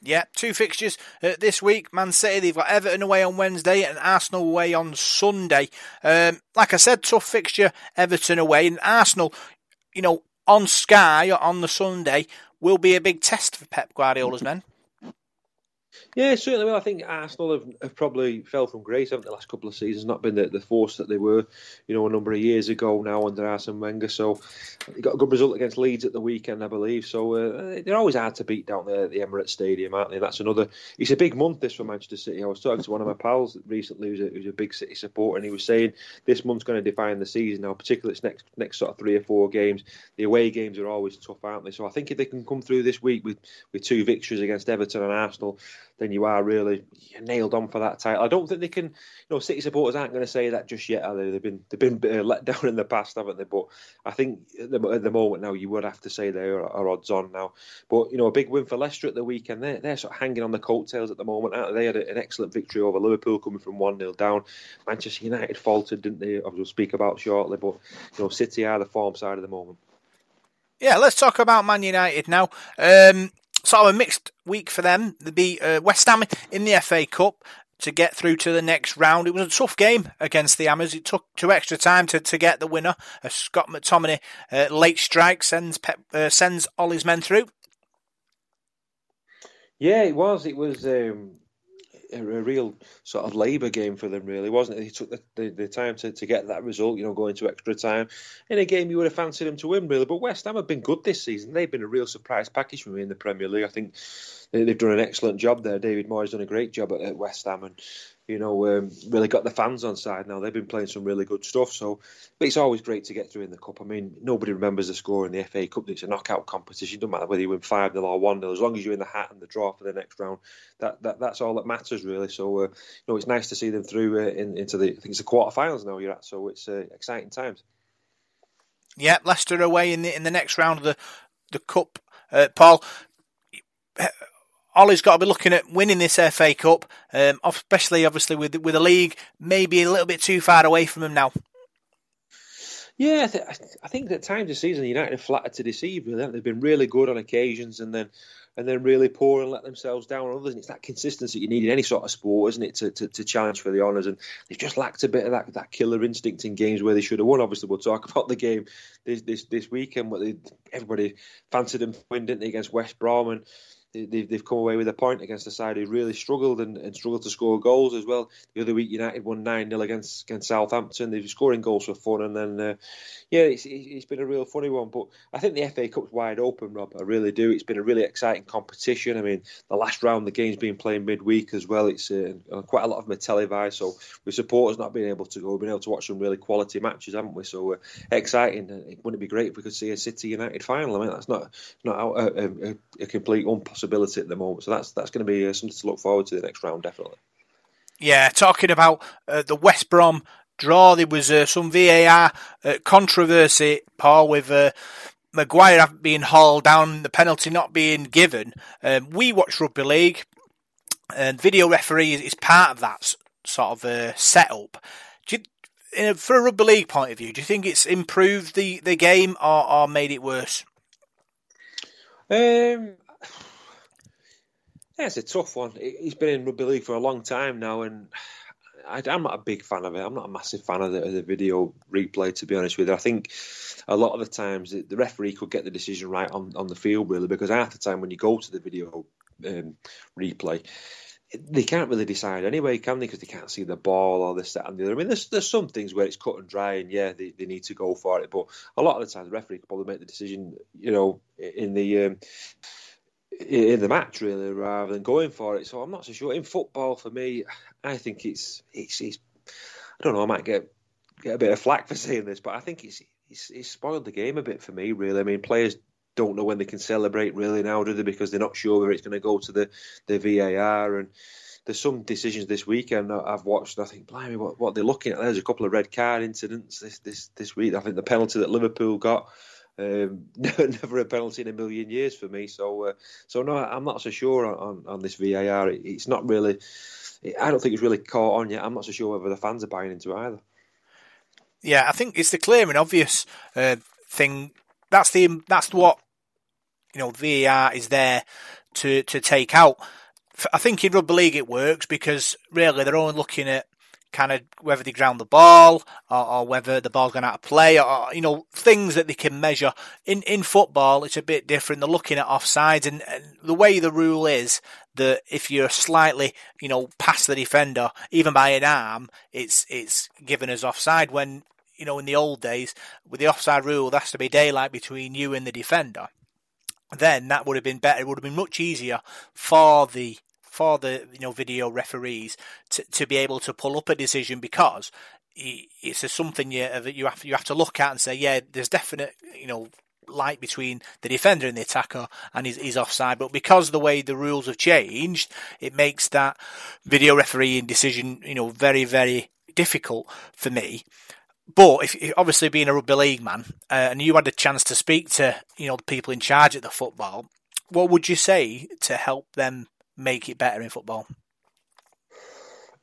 Yeah, two fixtures uh, this week. Man City, they've got Everton away on Wednesday and Arsenal away on Sunday. Um, like I said, tough fixture, Everton away. And Arsenal, you know, on Sky on the Sunday will be a big test for Pep Guardiola's men. Yeah, certainly. Well, I think Arsenal have, have, probably fell from grace, haven't the last couple of seasons? Not been the, the force that they were, you know, a number of years ago now under Arsene Wenger. So they got a good result against Leeds at the weekend, I believe. So uh, they're always hard to beat down there at the Emirates Stadium, aren't they? That's another. It's a big month this for Manchester City. I was talking to one of my pals recently, who's a, who's a big City supporter, and he was saying this month's going to define the season now, particularly its next next sort of three or four games. The away games are always tough, aren't they? So I think if they can come through this week with with two victories against Everton and Arsenal then you are really nailed on for that title. I don't think they can. You know, City supporters aren't going to say that just yet. Are they? They've been they've been uh, let down in the past, haven't they? But I think at the, at the moment now, you would have to say they are, are, odds on now. But you know, a big win for Leicester at the weekend. They're they're sort of hanging on the coattails at the moment. They? they had an excellent victory over Liverpool, coming from one 0 down. Manchester United faltered, didn't they? I will speak about shortly. But you know, City are the form side at the moment. Yeah, let's talk about Man United now. Um, of a mixed week for them. They beat uh, West Ham in the FA Cup to get through to the next round. It was a tough game against the Hammers. It took two extra time to, to get the winner. Uh, Scott McTominay uh, late strike sends Pep, uh, sends men through. Yeah, it was. It was. Um, a, a real sort of labour game for them, really, wasn't it? He took the, the, the, time to, to get that result, you know, going to extra time in a game you would have fancied them to win, really. But West Ham have been good this season. They've been a real surprise package for me in the Premier League. I think they've done an excellent job there. David Moyes done a great job at, at West Ham, and you know, um, really got the fans on side now. They've been playing some really good stuff. So, but it's always great to get through in the cup. I mean, nobody remembers the score in the FA Cup. It's a knockout competition. It doesn't matter whether you win five 0 or one 0 As long as you're in the hat and the draw for the next round, that, that that's all that matters really. So, uh, you know, it's nice to see them through uh, in, into the. I think it's the quarterfinals now. You're at, so it's uh, exciting times. Yeah, Leicester away in the in the next round of the the cup. Uh, Paul, Ole's got to be looking at winning this FA Cup, um, especially obviously with with the league maybe a little bit too far away from him now. Yeah, I, th- I think at times this season United have flattered to deceive. Really. They've been really good on occasions, and then and then really poor and let themselves down on others. And it's that consistency you need in any sort of sport, isn't it, to, to, to challenge for the honours? And they've just lacked a bit of that, that killer instinct in games where they should have won. Obviously, we'll talk about the game this this, this weekend. But they, everybody fancied them win, didn't they, against West Brom? And they've, they've come away with a point against a side who really struggled and, and struggled to score goals as well. The other week, United won 9 0 against, against Southampton. They've scoring goals for fun, and then, uh, yeah, it's, it's been a real funny one. But I think the FA Cup's wide open, Rob. I really do. It's been a really exciting competition. I mean, the last round, the game's been played midweek as well. It's uh, quite a lot of them are televised, so with supporters not being able to go, we've been able to watch some really quality matches, haven't we? So uh, exciting. Wouldn't it be great if we could see a City United final? I mean, that's not not a, a, a complete impossibility at the moment. So that's that's going to be uh, something to look forward to the next round, definitely. Yeah, talking about uh, the West Brom draw, there was uh, some VAR uh, controversy, Paul, with uh, Maguire being hauled down, the penalty not being given. Um, we watch rugby league, and video referee is part of that. sort of uh, setup. Do you, for a rugby league point of view, do you think it's improved the, the game or, or made it worse? Um, yeah, it's a tough one. He's been in rugby league for a long time now, and I, am not a big fan of it. I'm not a massive fan of the, of the, video replay, to be honest with you. I think a lot of the times the, referee could get the decision right on, on the field, really, because half the time when you go to the video um, replay, they can't really decide anyway, can they? Because they can't see the ball or this, that, and the other. I mean, there's there's some things where it's cut and dry, and yeah, they, they need to go for it. But a lot of the time, the referee could probably make the decision, you know, in the um, in the match really, rather than going for it. So I'm not so sure. In football, for me, I think it's it's, it's I don't know. I might get get a bit of flack for saying this, but I think it's it's, it's spoiled the game a bit for me. Really, I mean, players don't know when they can celebrate really now, do they? Because they're not sure whether it's going to go to the, the VAR. And there's some decisions this weekend I've watched. I think, blimey, what, what they're looking at. There's a couple of red card incidents this this this week. I think the penalty that Liverpool got. Um, never a penalty in a million years for me. So, uh, so no, I'm not so sure on, on this VAR. It, it's not really. I don't think it's really caught on yet. I'm not so sure whether the fans are buying into either. Yeah, I think it's the clear and obvious uh, thing. That's the that's what you know, VAR is there to, to take out. I think in rugby league it works because really they're only looking at kind of whether they ground the ball or, or whether the ball's going out of play or, you know, things that they can measure. In, in football, it's a bit different. They're looking at offsides and, and the way the rule is that if you're slightly, you know, past the defender, even by an arm, it's, it's given as offside when, you know, in the old days, with the offside rule, there has to be daylight between you and the defender then that would have been better. It would have been much easier for the for the you know video referees to, to be able to pull up a decision because it's a something you you have you have to look at and say yeah there's definite you know light between the defender and the attacker and he's, he's offside. But because the way the rules have changed it makes that video refereeing decision you know very very difficult for me. But if obviously being a rugby league man, uh, and you had a chance to speak to you know the people in charge at the football, what would you say to help them make it better in football?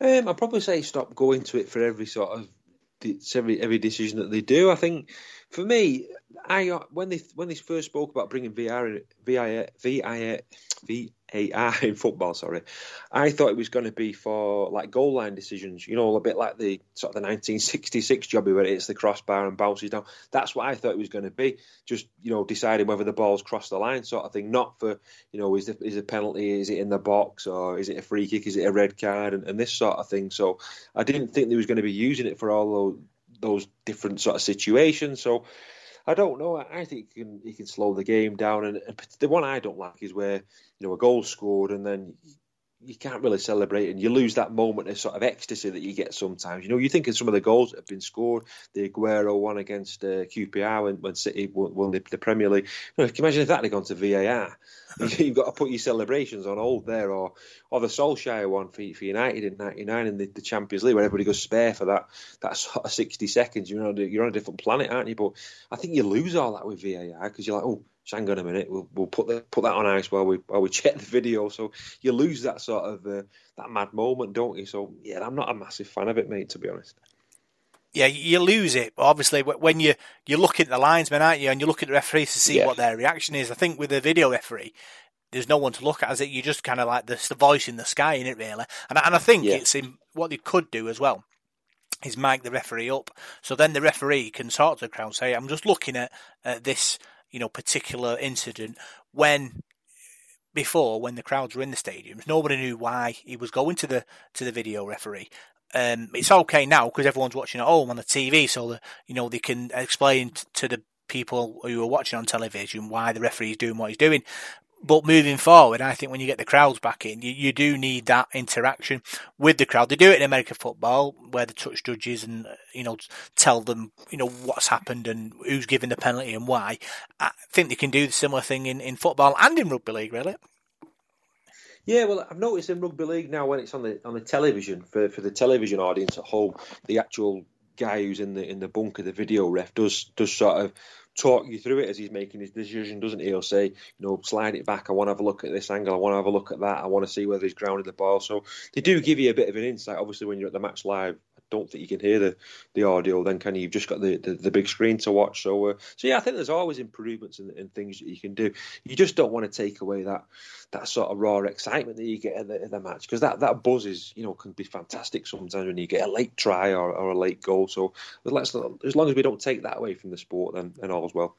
Um, I'd probably say stop going to it for every sort of every every decision that they do. I think for me, I when they when they first spoke about bringing VR VIA VIA VAR in football, sorry, I thought it was going to be for like goal line decisions. You know, a bit like the sort of the 1966 job where it's the crossbar and bounces down. That's what I thought it was going to be. Just you know, deciding whether the ball's crossed the line, sort of thing. Not for you know, is it is a penalty? Is it in the box or is it a free kick? Is it a red card? And, and this sort of thing. So I didn't think they was going to be using it for all those, those different sort of situations. So I don't know. I think he can he can slow the game down. And, the one I don't like is where you know a goal scored and then you can't really celebrate and you lose that moment of sort of ecstasy that you get sometimes. You know, you think of some of the goals that have been scored, the Aguero one against uh, QPR when, when City won, won the, the, Premier League. You know, can you imagine if that had gone to VAR? You've got to put your celebrations on hold there, or or the Solskjaer one for, for United in '99 in the, the, Champions League, where everybody goes spare for that that sort of 60 seconds. You know, you're on a different planet, aren't you? But I think you lose all that with VAR because you're like, oh, hang on a minute, we'll, we'll put the, put that on ice while we while we check the video. So you lose that sort of uh, that mad moment, don't you? So yeah, I'm not a massive fan of it, mate. To be honest. Yeah, you lose it. Obviously, when you you look at the linesmen, aren't you, and you look at the referees to see yeah. what their reaction is. I think with the video referee, there's no one to look at. As it, you just kind of like the, the voice in the sky, in it really. And and I think yeah. it's in what they could do as well is mic the referee up, so then the referee can talk to the crowd, say, "I'm just looking at, at this you know, particular incident when before when the crowds were in the stadiums, nobody knew why he was going to the to the video referee. Um, it's okay now because everyone's watching at home on the TV, so that you know they can explain to the people who are watching on television why the referee is doing what he's doing. But moving forward, I think when you get the crowds back in, you, you do need that interaction with the crowd. They do it in American football, where the touch judges and you know tell them you know what's happened and who's given the penalty and why. I think they can do the similar thing in, in football and in rugby league, really. Yeah, well, I've noticed in rugby league now when it's on the on the television for, for the television audience at home, the actual guy who's in the in the bunker, the video ref, does does sort of talk you through it as he's making his decision, doesn't he? He'll say, you know, slide it back. I want to have a look at this angle. I want to have a look at that. I want to see whether he's grounded the ball. So they do give you a bit of an insight. Obviously, when you're at the match live, don't think you can hear the, the audio. Then can you? You've just got the, the, the big screen to watch. So uh, so yeah, I think there's always improvements and, and things that you can do. You just don't want to take away that that sort of raw excitement that you get in the, in the match because that, that buzz is you know can be fantastic sometimes when you get a late try or, or a late goal. So let's as long as we don't take that away from the sport, then then all is well.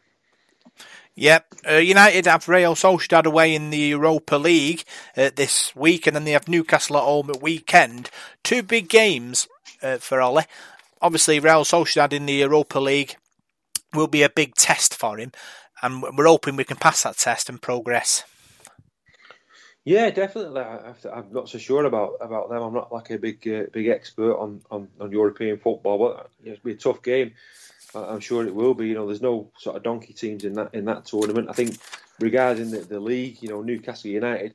Yep, uh, United have Real Sociedad away in the Europa League uh, this week, and then they have Newcastle at home at weekend. Two big games uh, for Ole. Obviously, Real Sociedad in the Europa League will be a big test for him, and we're hoping we can pass that test and progress. Yeah, definitely. I'm not so sure about, about them. I'm not like a big uh, big expert on, on, on European football, but it'll be a tough game. I'm sure it will be. You know, there's no sort of donkey teams in that in that tournament. I think regarding the, the league, you know, Newcastle United,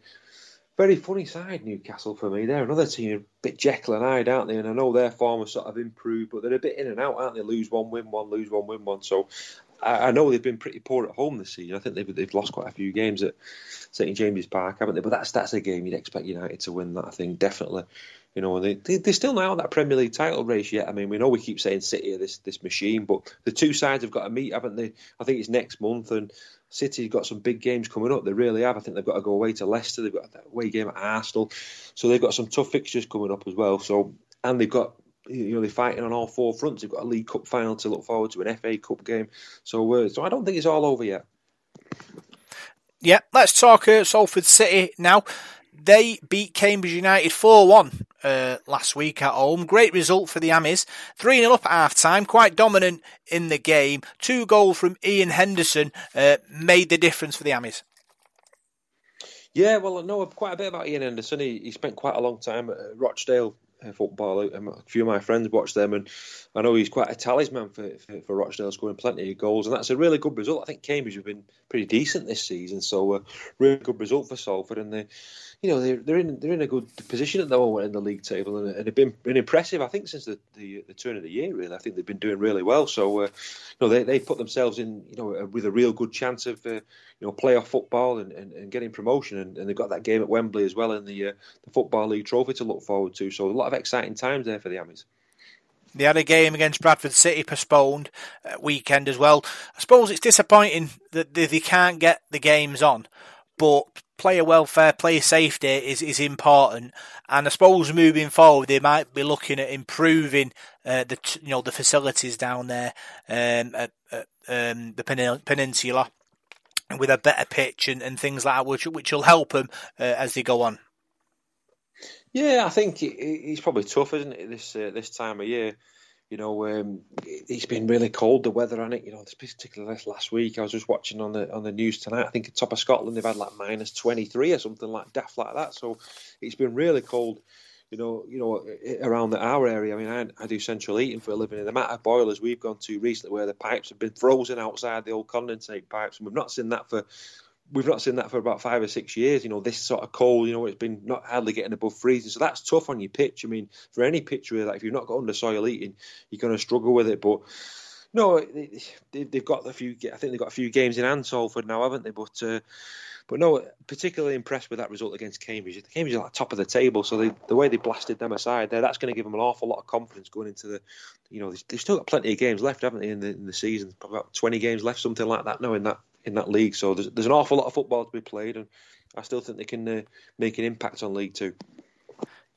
very funny side Newcastle for me. They're another team, a bit Jekyll and Hyde, aren't they? And I know their form has sort of improved, but they're a bit in and out, aren't they? Lose one, win one, lose one, win one. So I, I know they've been pretty poor at home this season. I think they've they've lost quite a few games at St James's Park, haven't they? But that's that's a game you'd expect United to win. That I think definitely. You know, they, they they're still not out that Premier League title race yet. I mean, we know we keep saying City are this this machine, but the two sides have got to meet, haven't they? I think it's next month, and City's got some big games coming up. They really have. I think they've got to go away to Leicester. They've got that away game at Arsenal, so they've got some tough fixtures coming up as well. So, and they've got you know they're fighting on all four fronts. They've got a League Cup final to look forward to, an FA Cup game. So, uh, so I don't think it's all over yet. Yeah, let's talk uh, Salford City now. They beat Cambridge United 4 1 uh, last week at home. Great result for the Ammies. 3 0 up at half time, quite dominant in the game. Two goals from Ian Henderson uh, made the difference for the Ammies. Yeah, well, I know quite a bit about Ian Henderson. He, he spent quite a long time at Rochdale uh, football. A few of my friends watch them, and I know he's quite a talisman for, for, for, Rochdale, scoring plenty of goals, and that's a really good result. I think Cambridge have been pretty decent this season, so a uh, really good result for Salford, and they you know they're they're in they're in a good position at the moment in the league table, and, and they've been, been impressive. I think since the, the, the turn of the year, really, I think they've been doing really well. So, uh, you know, they they put themselves in, you know, with a real good chance of, uh, you know, playoff football and, and, and getting promotion, and, and, they've got that game at Wembley as well in the uh, the football league trophy to look forward to. So, a lot of exciting times there for the Ammies. They had a game against Bradford City postponed uh, weekend as well. I suppose it's disappointing that they can't get the games on, but player welfare, player safety is, is important. And I suppose moving forward, they might be looking at improving uh, the you know the facilities down there um, at, at um, the peninsula with a better pitch and, and things like that, which which will help them uh, as they go on. Yeah, I think it, it's probably tough, isn't it, this uh, this time of year? You know, um, it's been really cold. The weather on it, you know, particularly last week. I was just watching on the on the news tonight. I think at top of Scotland they've had like minus twenty three or something like daft like that. So it's been really cold. You know, you know, around the, our area. I mean, I, I do central heating for a living, and the amount of boilers we've gone to recently, where the pipes have been frozen outside the old condensate pipes, and we've not seen that for we've not seen that for about five or six years. You know, this sort of cold, you know, it's been not hardly getting above freezing. So that's tough on your pitch. I mean, for any pitch where, like, if you've not got under soil eating, you're going to struggle with it. But no, they've got a few. I think they've got a few games in hand Salford now, haven't they? But uh, but no, particularly impressed with that result against Cambridge. Cambridge are at like top of the table, so they, the way they blasted them aside there, that's going to give them an awful lot of confidence going into the. You know, they've still got plenty of games left, haven't they, in the, in the season? About 20 games left, something like that. Knowing that in that league. So there's, there's an awful lot of football to be played, and I still think they can uh, make an impact on League Two.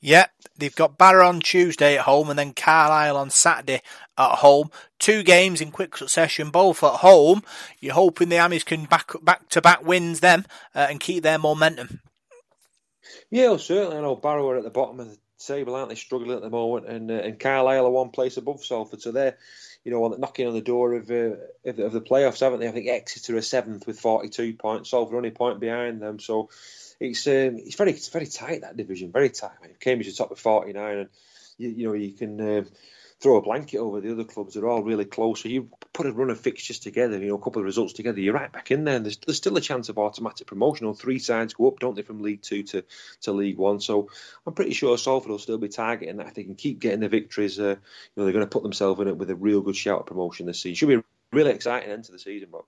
Yeah, they've got Barrow on Tuesday at home and then Carlisle on Saturday at home. Two games in quick succession, both at home. You're hoping the Ammies can back back to back wins them uh, and keep their momentum. Yeah, well, certainly. I know Barrow are at the bottom of the table, aren't they? Struggling at the moment, and uh, and Carlisle are one place above Salford, so they're you know, knocking on the door of, uh, of, the, of, the, playoffs, haven't they? I think Exeter are seventh with 42 points, Salford only point behind them. So it's um, it's very it's very tight that division, very tight. Cambridge is top of 49, and you, you know you can. Uh, throw a blanket over the other clubs. They're all really close. So you put a run of fixtures together, you know, a couple of results together, you're right back in there. And there's, there's still a chance of automatic promotion. On three sides go up, don't they, from League Two to, to League One. So I'm pretty sure Salford will still be targeting that. If they can keep getting the victories, uh, you know, they're going to put themselves in it with a real good shout at promotion this season. Should be really exciting end to the season, Bob.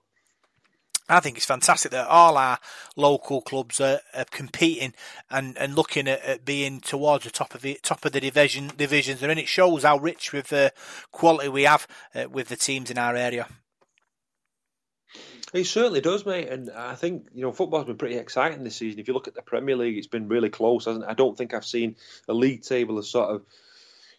I think it's fantastic that all our local clubs are, are competing and, and looking at, at, being towards the top of the top of the division divisions, and it shows how rich with the quality we have uh, with the teams in our area. It certainly does, mate. And I think you know football's been pretty exciting this season. If you look at the Premier League, it's been really close, hasn't it? I don't think I've seen a league table as sort of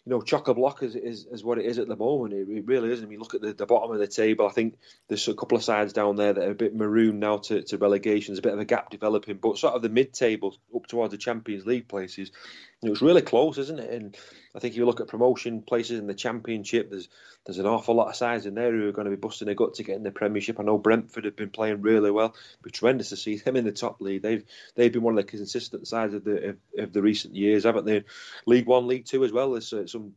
you know, chock a block is, is, is what it is at the moment. It, it really is. I mean, look at the, the bottom of the table. I think there's a couple of sides down there that are a bit maroon now to, to relegation. There's a bit of a gap developing, but sort of the mid table up towards the Champions League places, it was really close, isn't it? And I think if you look at promotion places in the Championship, there's there's an awful lot of sides in there who are going to be busting their gut to get in the Premiership. I know Brentford have been playing really well. It'd be tremendous to see them in the top league. They've they've been one of the consistent sides of the of, of the recent years, haven't they? League One, League Two as well. There's uh, some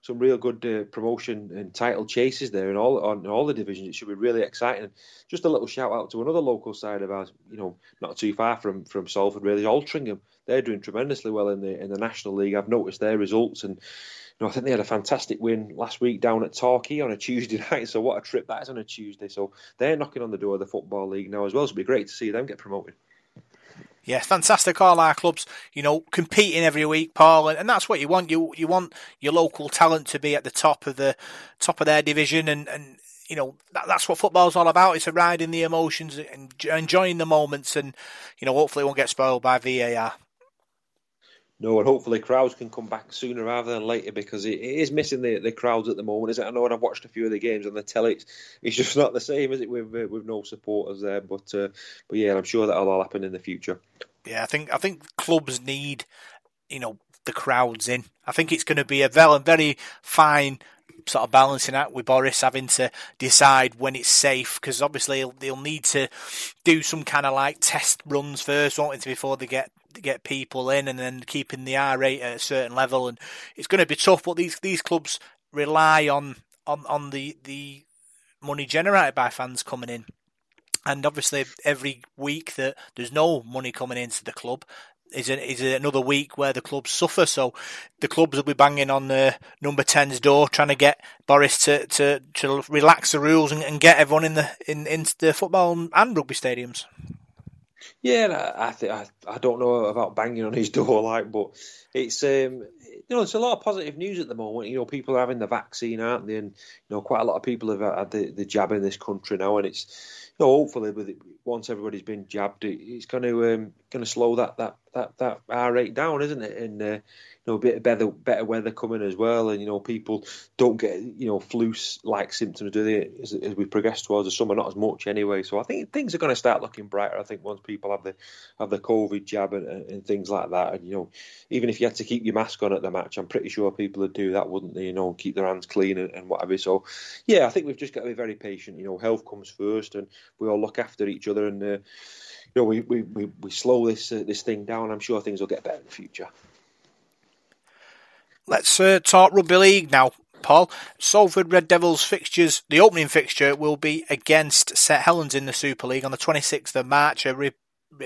some real good uh, promotion and title chases there in all on all the divisions. It should be really exciting. Just a little shout out to another local side of ours, you know, not too far from from Salford, really, Altrincham. They're doing tremendously well in the in the National League. I've noticed their results, and you know, I think they had a fantastic win last week down at Torquay on a Tuesday night. So what a trip that is on a Tuesday. So they're knocking on the door of the football league now as well. So it'll be great to see them get promoted. Yeah, fantastic. All our clubs, you know, competing every week, Paul, and, and that's what you want. You you want your local talent to be at the top of the top of their division, and, and you know that, that's what football's all about. It's a ride in the emotions and enjoying the moments, and you know, hopefully, it won't get spoiled by VAR. No, and hopefully crowds can come back sooner rather than later because it, is missing the, the crowds at the moment. Is it? I know when I've watched a few of the games on the telly, it's, it's just not the same, is it? With uh, with no supporters there, but uh, but yeah, I'm sure that'll all happen in the future. Yeah, I think I think clubs need you know the crowds in. I think it's going to be a very very fine sort of balancing act with Boris having to decide when it's safe because obviously they'll, need to do some kind of like test runs first, won't it, before they get get people in and then keeping the R rate at a certain level. And it's going to be tough, but these these clubs rely on on on the the money generated by fans coming in. And obviously, every week that there's no money coming into the club, is a, is another week where the clubs suffer. So the clubs will be banging on the number 10's door, trying to get Boris to, to, to relax the rules and, and get everyone in the in into the football and rugby stadiums. Yeah, I think I, I don't know about banging on his door, like, but it's um, you know, it's a lot of positive news at the moment. You know, people are having the vaccine, aren't they? And you know, quite a lot of people have had the, the jab in this country now, and it's you know, hopefully with it, once everybody's been jabbed, it, it's going to um, going to slow that that that that R rate down, isn't it? And uh, know, a bit better better weather coming as well, and you know, people don't get you know flu like symptoms, do they? As, as, we progress towards the summer, not as much anyway. So I think things are going to start looking brighter. I think once people have the have the COVID jab and, and things like that, and you know, even if you had to keep your mask on at the match, I'm pretty sure people would do that, wouldn't they? You know, keep their hands clean and, and whatever. So yeah, I think we've just got to be very patient. You know, health comes first, and we all look after each other and. Uh, you know, we, we, we, we slow this uh, this thing down. I'm sure things will get better in the future. Let's uh, talk rugby league now. Paul, Salford Red Devils fixtures, the opening fixture will be against St Helens in the Super League on the 26th of March, a re-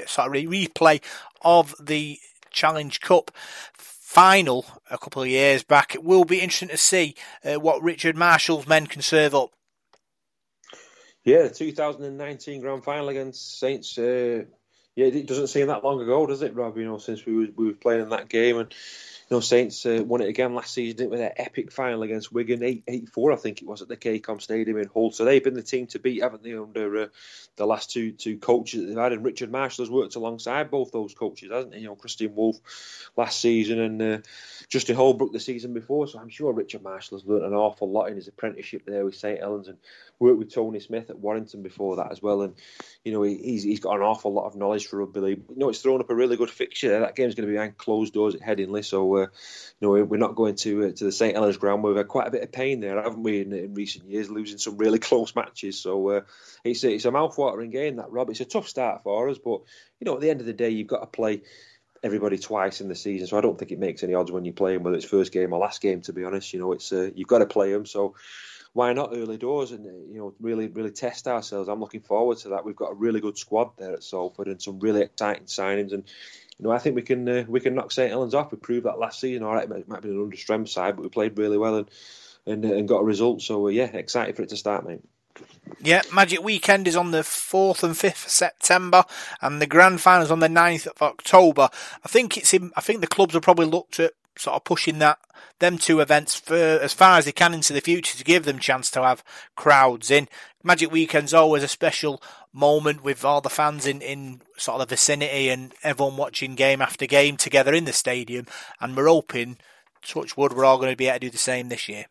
sorry, replay of the Challenge Cup final a couple of years back. It will be interesting to see uh, what Richard Marshall's men can serve up. Yeah, the 2019 grand final against Saints. Uh, yeah, it doesn't seem that long ago, does it, Rob? You know, since we were, we were playing in that game and know, Saints uh, won it again last season with their epic final against Wigan, 8 8 4, I think it was, at the KCOM Stadium in Hull. So they've been the team to beat, haven't they, under uh, the last two two coaches that they've had. And Richard Marshall has worked alongside both those coaches, hasn't he? You know, Kristian Woolf last season and uh, Justin Holbrook the season before. So I'm sure Richard Marshall has learnt an awful lot in his apprenticeship there with St Helens and worked with Tony Smith at Warrington before that as well. And, you know, he's, he's got an awful lot of knowledge for rugby league. You know, it's thrown up a really good fixture there. That game's going to be behind closed doors at Headingley. So, you know, we're not going to uh, to the St Helens ground. We've had quite a bit of pain there, haven't we, in, in recent years, losing some really close matches. So uh, it's a, it's a mouth-watering game, that Rob. It's a tough start for us, but you know, at the end of the day, you've got to play everybody twice in the season. So I don't think it makes any odds when you play them, whether it's first game or last game. To be honest, you know, it's uh, you've got to play them. So why not early doors and you know really really test ourselves? I'm looking forward to that. We've got a really good squad there at Salford and some really exciting signings and you know, I think we can uh, we can knock St Helens off. We proved that last season. All right, it might, be an under strength side, but we played really well and and, uh, and got a result. So uh, yeah, excited for it to start, mate. Yeah, Magic Weekend is on the 4th and 5th of September, and the Grand Final is on the 9th of October. I think it's in, I think the clubs have probably looked at sort of pushing that them two events for as far as they can into the future to give them chance to have crowds in. Magic Weekend's always a special moment with all the fans in, in sort of the vicinity and everyone watching game after game together in the stadium, and we're hoping, touch wood, we're all going to be able to do the same this year.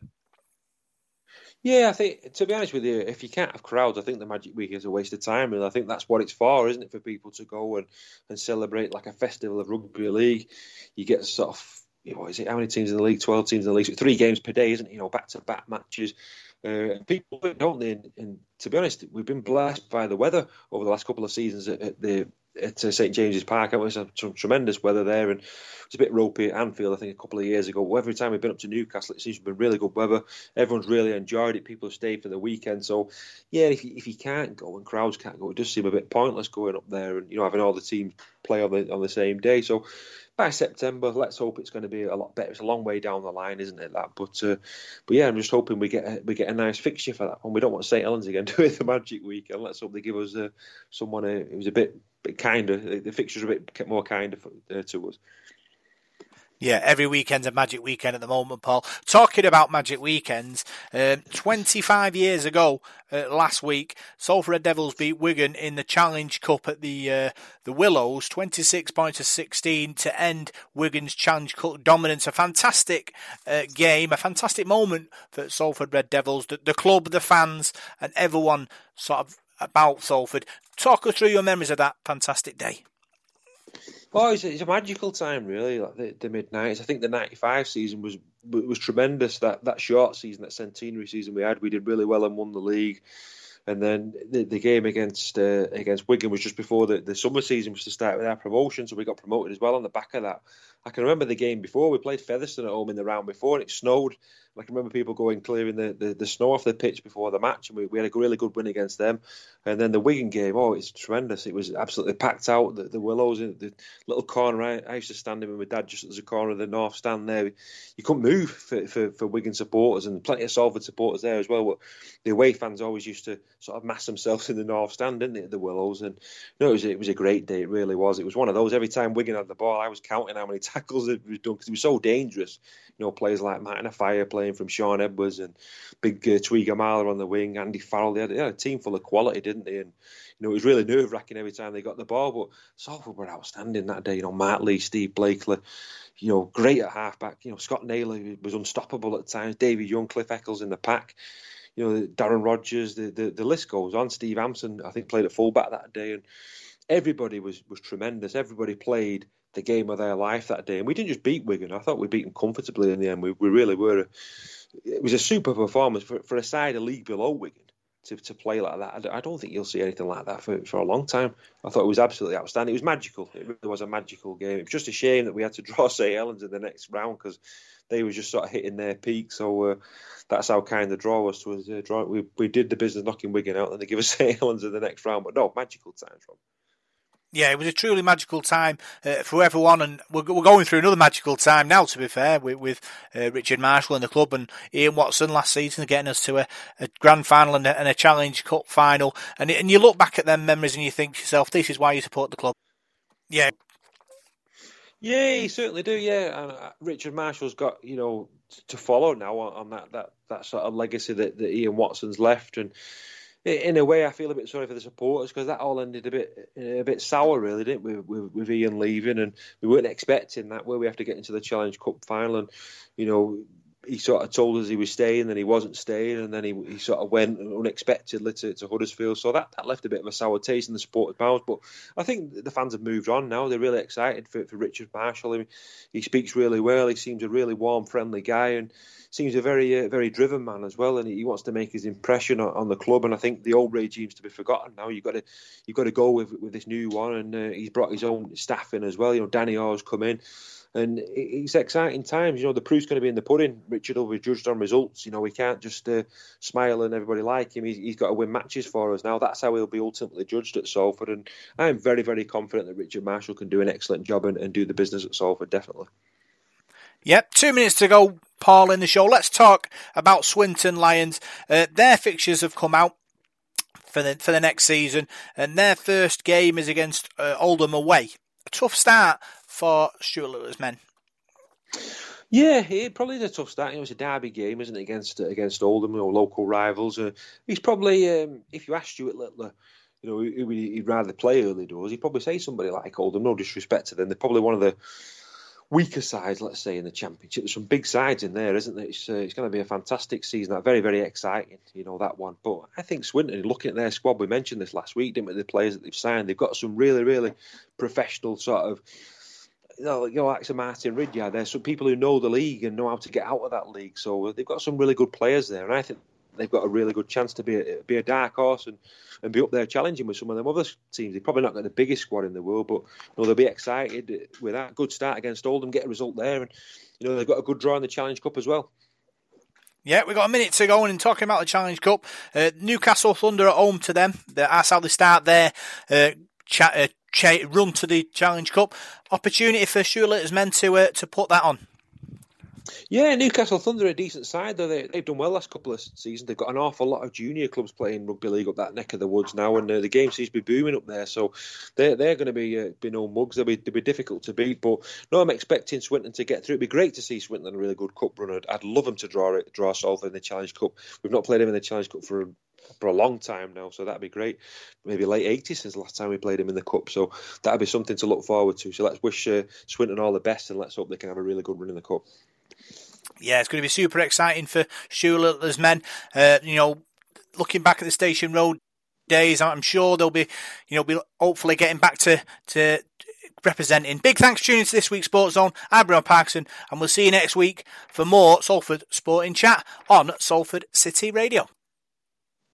Yeah, I think to be honest with you, if you can't have crowds, I think the Magic Week is a waste of time. And I think that's what it's for, isn't it? For people to go and, and celebrate like a festival of rugby league. You get sort of know, is it how many teams in the league? Twelve teams in the league. three games per day, isn't it? You know, back to back matches. Uh, people don't they? And, and, to be honest, we've been blessed by the weather over the last couple of seasons at, at the at uh, St James's Park. It was some tremendous weather there, and it's a bit ropey at Anfield. I think a couple of years ago. Every time we've been up to Newcastle, it seems to be really good weather. Everyone's really enjoyed it. People have stayed for the weekend. So, yeah, if you, if you can't go and crowds can't go, it does seem a bit pointless going up there and you know having all the teams play on the on the same day. So, by September, let's hope it's going to be a lot better. It's a long way down the line, isn't it? That, but uh, but yeah, I'm just hoping we get a, we get a nice fixture for that one. We don't want St Helens again doing the Magic Week, and let's hope they give us uh, someone uh, who's a bit bit kinder. The fixtures a bit more kinder for, uh, to us. Yeah, every weekend's a Magic Weekend at the moment, Paul. Talking about Magic Weekends, um, 25 years ago, uh, last week, Salford Red Devils beat Wigan in the Challenge Cup at the uh, the Willows, 26 points to 16 to end Wigan's Challenge Cup dominance. A fantastic uh, game, a fantastic moment for Salford Red Devils, the, the club, the fans, and everyone sort of about Salford. Talk us through your memories of that fantastic day. Oh, it's a, it's a magical time, really. Like the, the mid nineties. I think the '95 season was was tremendous. That that short season, that centenary season we had, we did really well and won the league. And then the, the game against uh, against Wigan was just before the, the summer season was to start with our promotion, so we got promoted as well on the back of that. I can remember the game before we played Featherstone at home in the round before, and it snowed. I can remember people going clearing the, the, the snow off the pitch before the match, and we, we had a really good win against them. And then the Wigan game, oh, it's tremendous. It was absolutely packed out. The, the Willows, in the little corner, I, I used to stand in with my dad just at the corner of the north stand there. You couldn't move for, for, for Wigan supporters, and plenty of Salford supporters there as well. But the away fans always used to sort of mass themselves in the north stand, didn't they, at the Willows? And know, it was, it was a great day. It really was. It was one of those. Every time Wigan had the ball, I was counting how many tackles it was done because it was so dangerous. You know, players like Martin Offiah playing from Shaun Edwards and big uh, Tuigamala on the wing, Andy Farrell. They had, they had, a team full of quality, didn't they? And you know, it was really nerve wracking every time they got the ball. But Salford were outstanding that day. You know, Mark Lee, Steve Blakeley, you know, great at halfback. You know, Scott Naylor was unstoppable at times. David Young, Cliff Eccles in the pack. You know, Darren Rogers. The, the the list goes on. Steve Hampson, I think, played at fullback that day, and everybody was was tremendous. Everybody played the game of their life that day. And we didn't just beat Wigan. I thought we beat them comfortably in the end. We, we really were. It was a super performance for, for a side a league below Wigan to, to play like that. I don't think you'll see anything like that for, for a long time. I thought it was absolutely outstanding. It was magical. It really was a magical game. It was just a shame that we had to draw St Helens in the next round because they were just sort of hitting their peak. So uh, that's how kind the draw was us. Uh, draw. We, we did the business knocking Wigan out and they give us St Helens in the next round. But no, magical times, Rob yeah, it was a truly magical time uh, for everyone, and we're, we're, going through another magical time now. To be fair, with, with uh, Richard Marshall and the club and Ian Watson last season, getting us to a, a grand final and a, and a, Challenge Cup final, and and you look back at them memories and you think to yourself, this is why you support the club. Yeah, yeah, you certainly do. Yeah, and uh, Richard Marshall's got you know to follow now on, that that that sort of legacy that, that Ian Watson's left, and in a way, I feel a bit sorry for the supporters because that all ended a bit a bit sour, really, didn't? With, with Ian leaving, and we weren't expecting that. Where we have to get into the Challenge Cup final, and you know, he sort of told us he was staying, then he wasn't staying, and then he, he sort of went unexpectedly to, to Huddersfield. So that, that left a bit of a sour taste in the supporters' mouths. But I think the fans have moved on now. They're really excited for, for Richard Marshall. He, he speaks really well. He seems a really warm, friendly guy, and seems a very uh, very driven man as well, and he wants to make his impression on, on, the club. And I think the old regime's to be forgotten now. You've got to you've got to go with with this new one, and uh, he's brought his own staff in as well. You know, Danny Orr's come in. And it's exciting times. You know, the proof's going to be in the pudding. Richard will be judged on results. You know, we can't just uh, smile and everybody like him. He's, he's got to win matches for us now. That's how he'll be ultimately judged at Salford. And I'm very, very confident that Richard Marshall can do an excellent job and, and do the business at Salford, definitely. Yep, two minutes to go, Paul, in the show. Let's talk about Swinton Lions. Uh, their fixtures have come out. for the for the next season. And their first game is against uh, Oldham away. A tough start for Stuart Littler's men. Yeah, probably a tough start. It was a derby game, isn't it, against against Oldham, or local rivals. Uh, he's probably, um, if you ask Stuart Littler, you know, he'd rather play early doors, he'd probably say somebody like Oldham. No disrespect to them, they're probably one of the weaker sides, let's say, in the championship. There's some big sides in there, isn't there? It's, uh, it's going to be a fantastic season. That very, very exciting, you know, that one. But I think Swinton, looking at their squad, we mentioned this last week, didn't we? The players that they've signed, they've got some really, really professional sort of you know, you know, like Martin Ridyard, there's some people who know the league and know how to get out of that league. So they've got some really good players there, and I think they've got a really good chance to be a, be a dark horse and, and be up there challenging with some of them other teams. They've probably not got the biggest squad in the world, but you know, they'll be excited with that good start against Oldham, get a result there, and you know they've got a good draw in the Challenge Cup as well. Yeah, we've got a minute to go and talking about the Challenge Cup. Uh, Newcastle Thunder at home to them. That's how they start there. uh, uh, run to the Challenge Cup. Opportunity for as men to uh, to put that on. Yeah, Newcastle Thunder are a decent side though. They, have done well last couple of seasons. They've got an awful lot of junior clubs playing rugby league up that neck of the woods now, and uh, the game seems to be booming up there. So they're they're going to be uh, be no mugs. They'll be they'll be difficult to beat. But no, I'm expecting Swinton to get through. It'd be great to see Swinton on a really good cup run. I'd, love them to draw it, draw Salford in the Challenge Cup. We've not played him in the Challenge Cup for for a long time now, so that'd be great. Maybe late 80s since the last time we played him in the Cup, so that'd be something to look forward to. So let's wish uh, Swinton all the best and let's hope they can have a really good run in the Cup. Yeah, it's going to be super exciting for Stuart men. Uh, you know, looking back at the Station Road days, I'm sure they'll be, you know, be hopefully getting back to to representing. Big thanks for tuning to this week's Sports Zone. I'm Brian Parkinson, and we'll see you next week for more Salford Sporting Chat on Salford City Radio.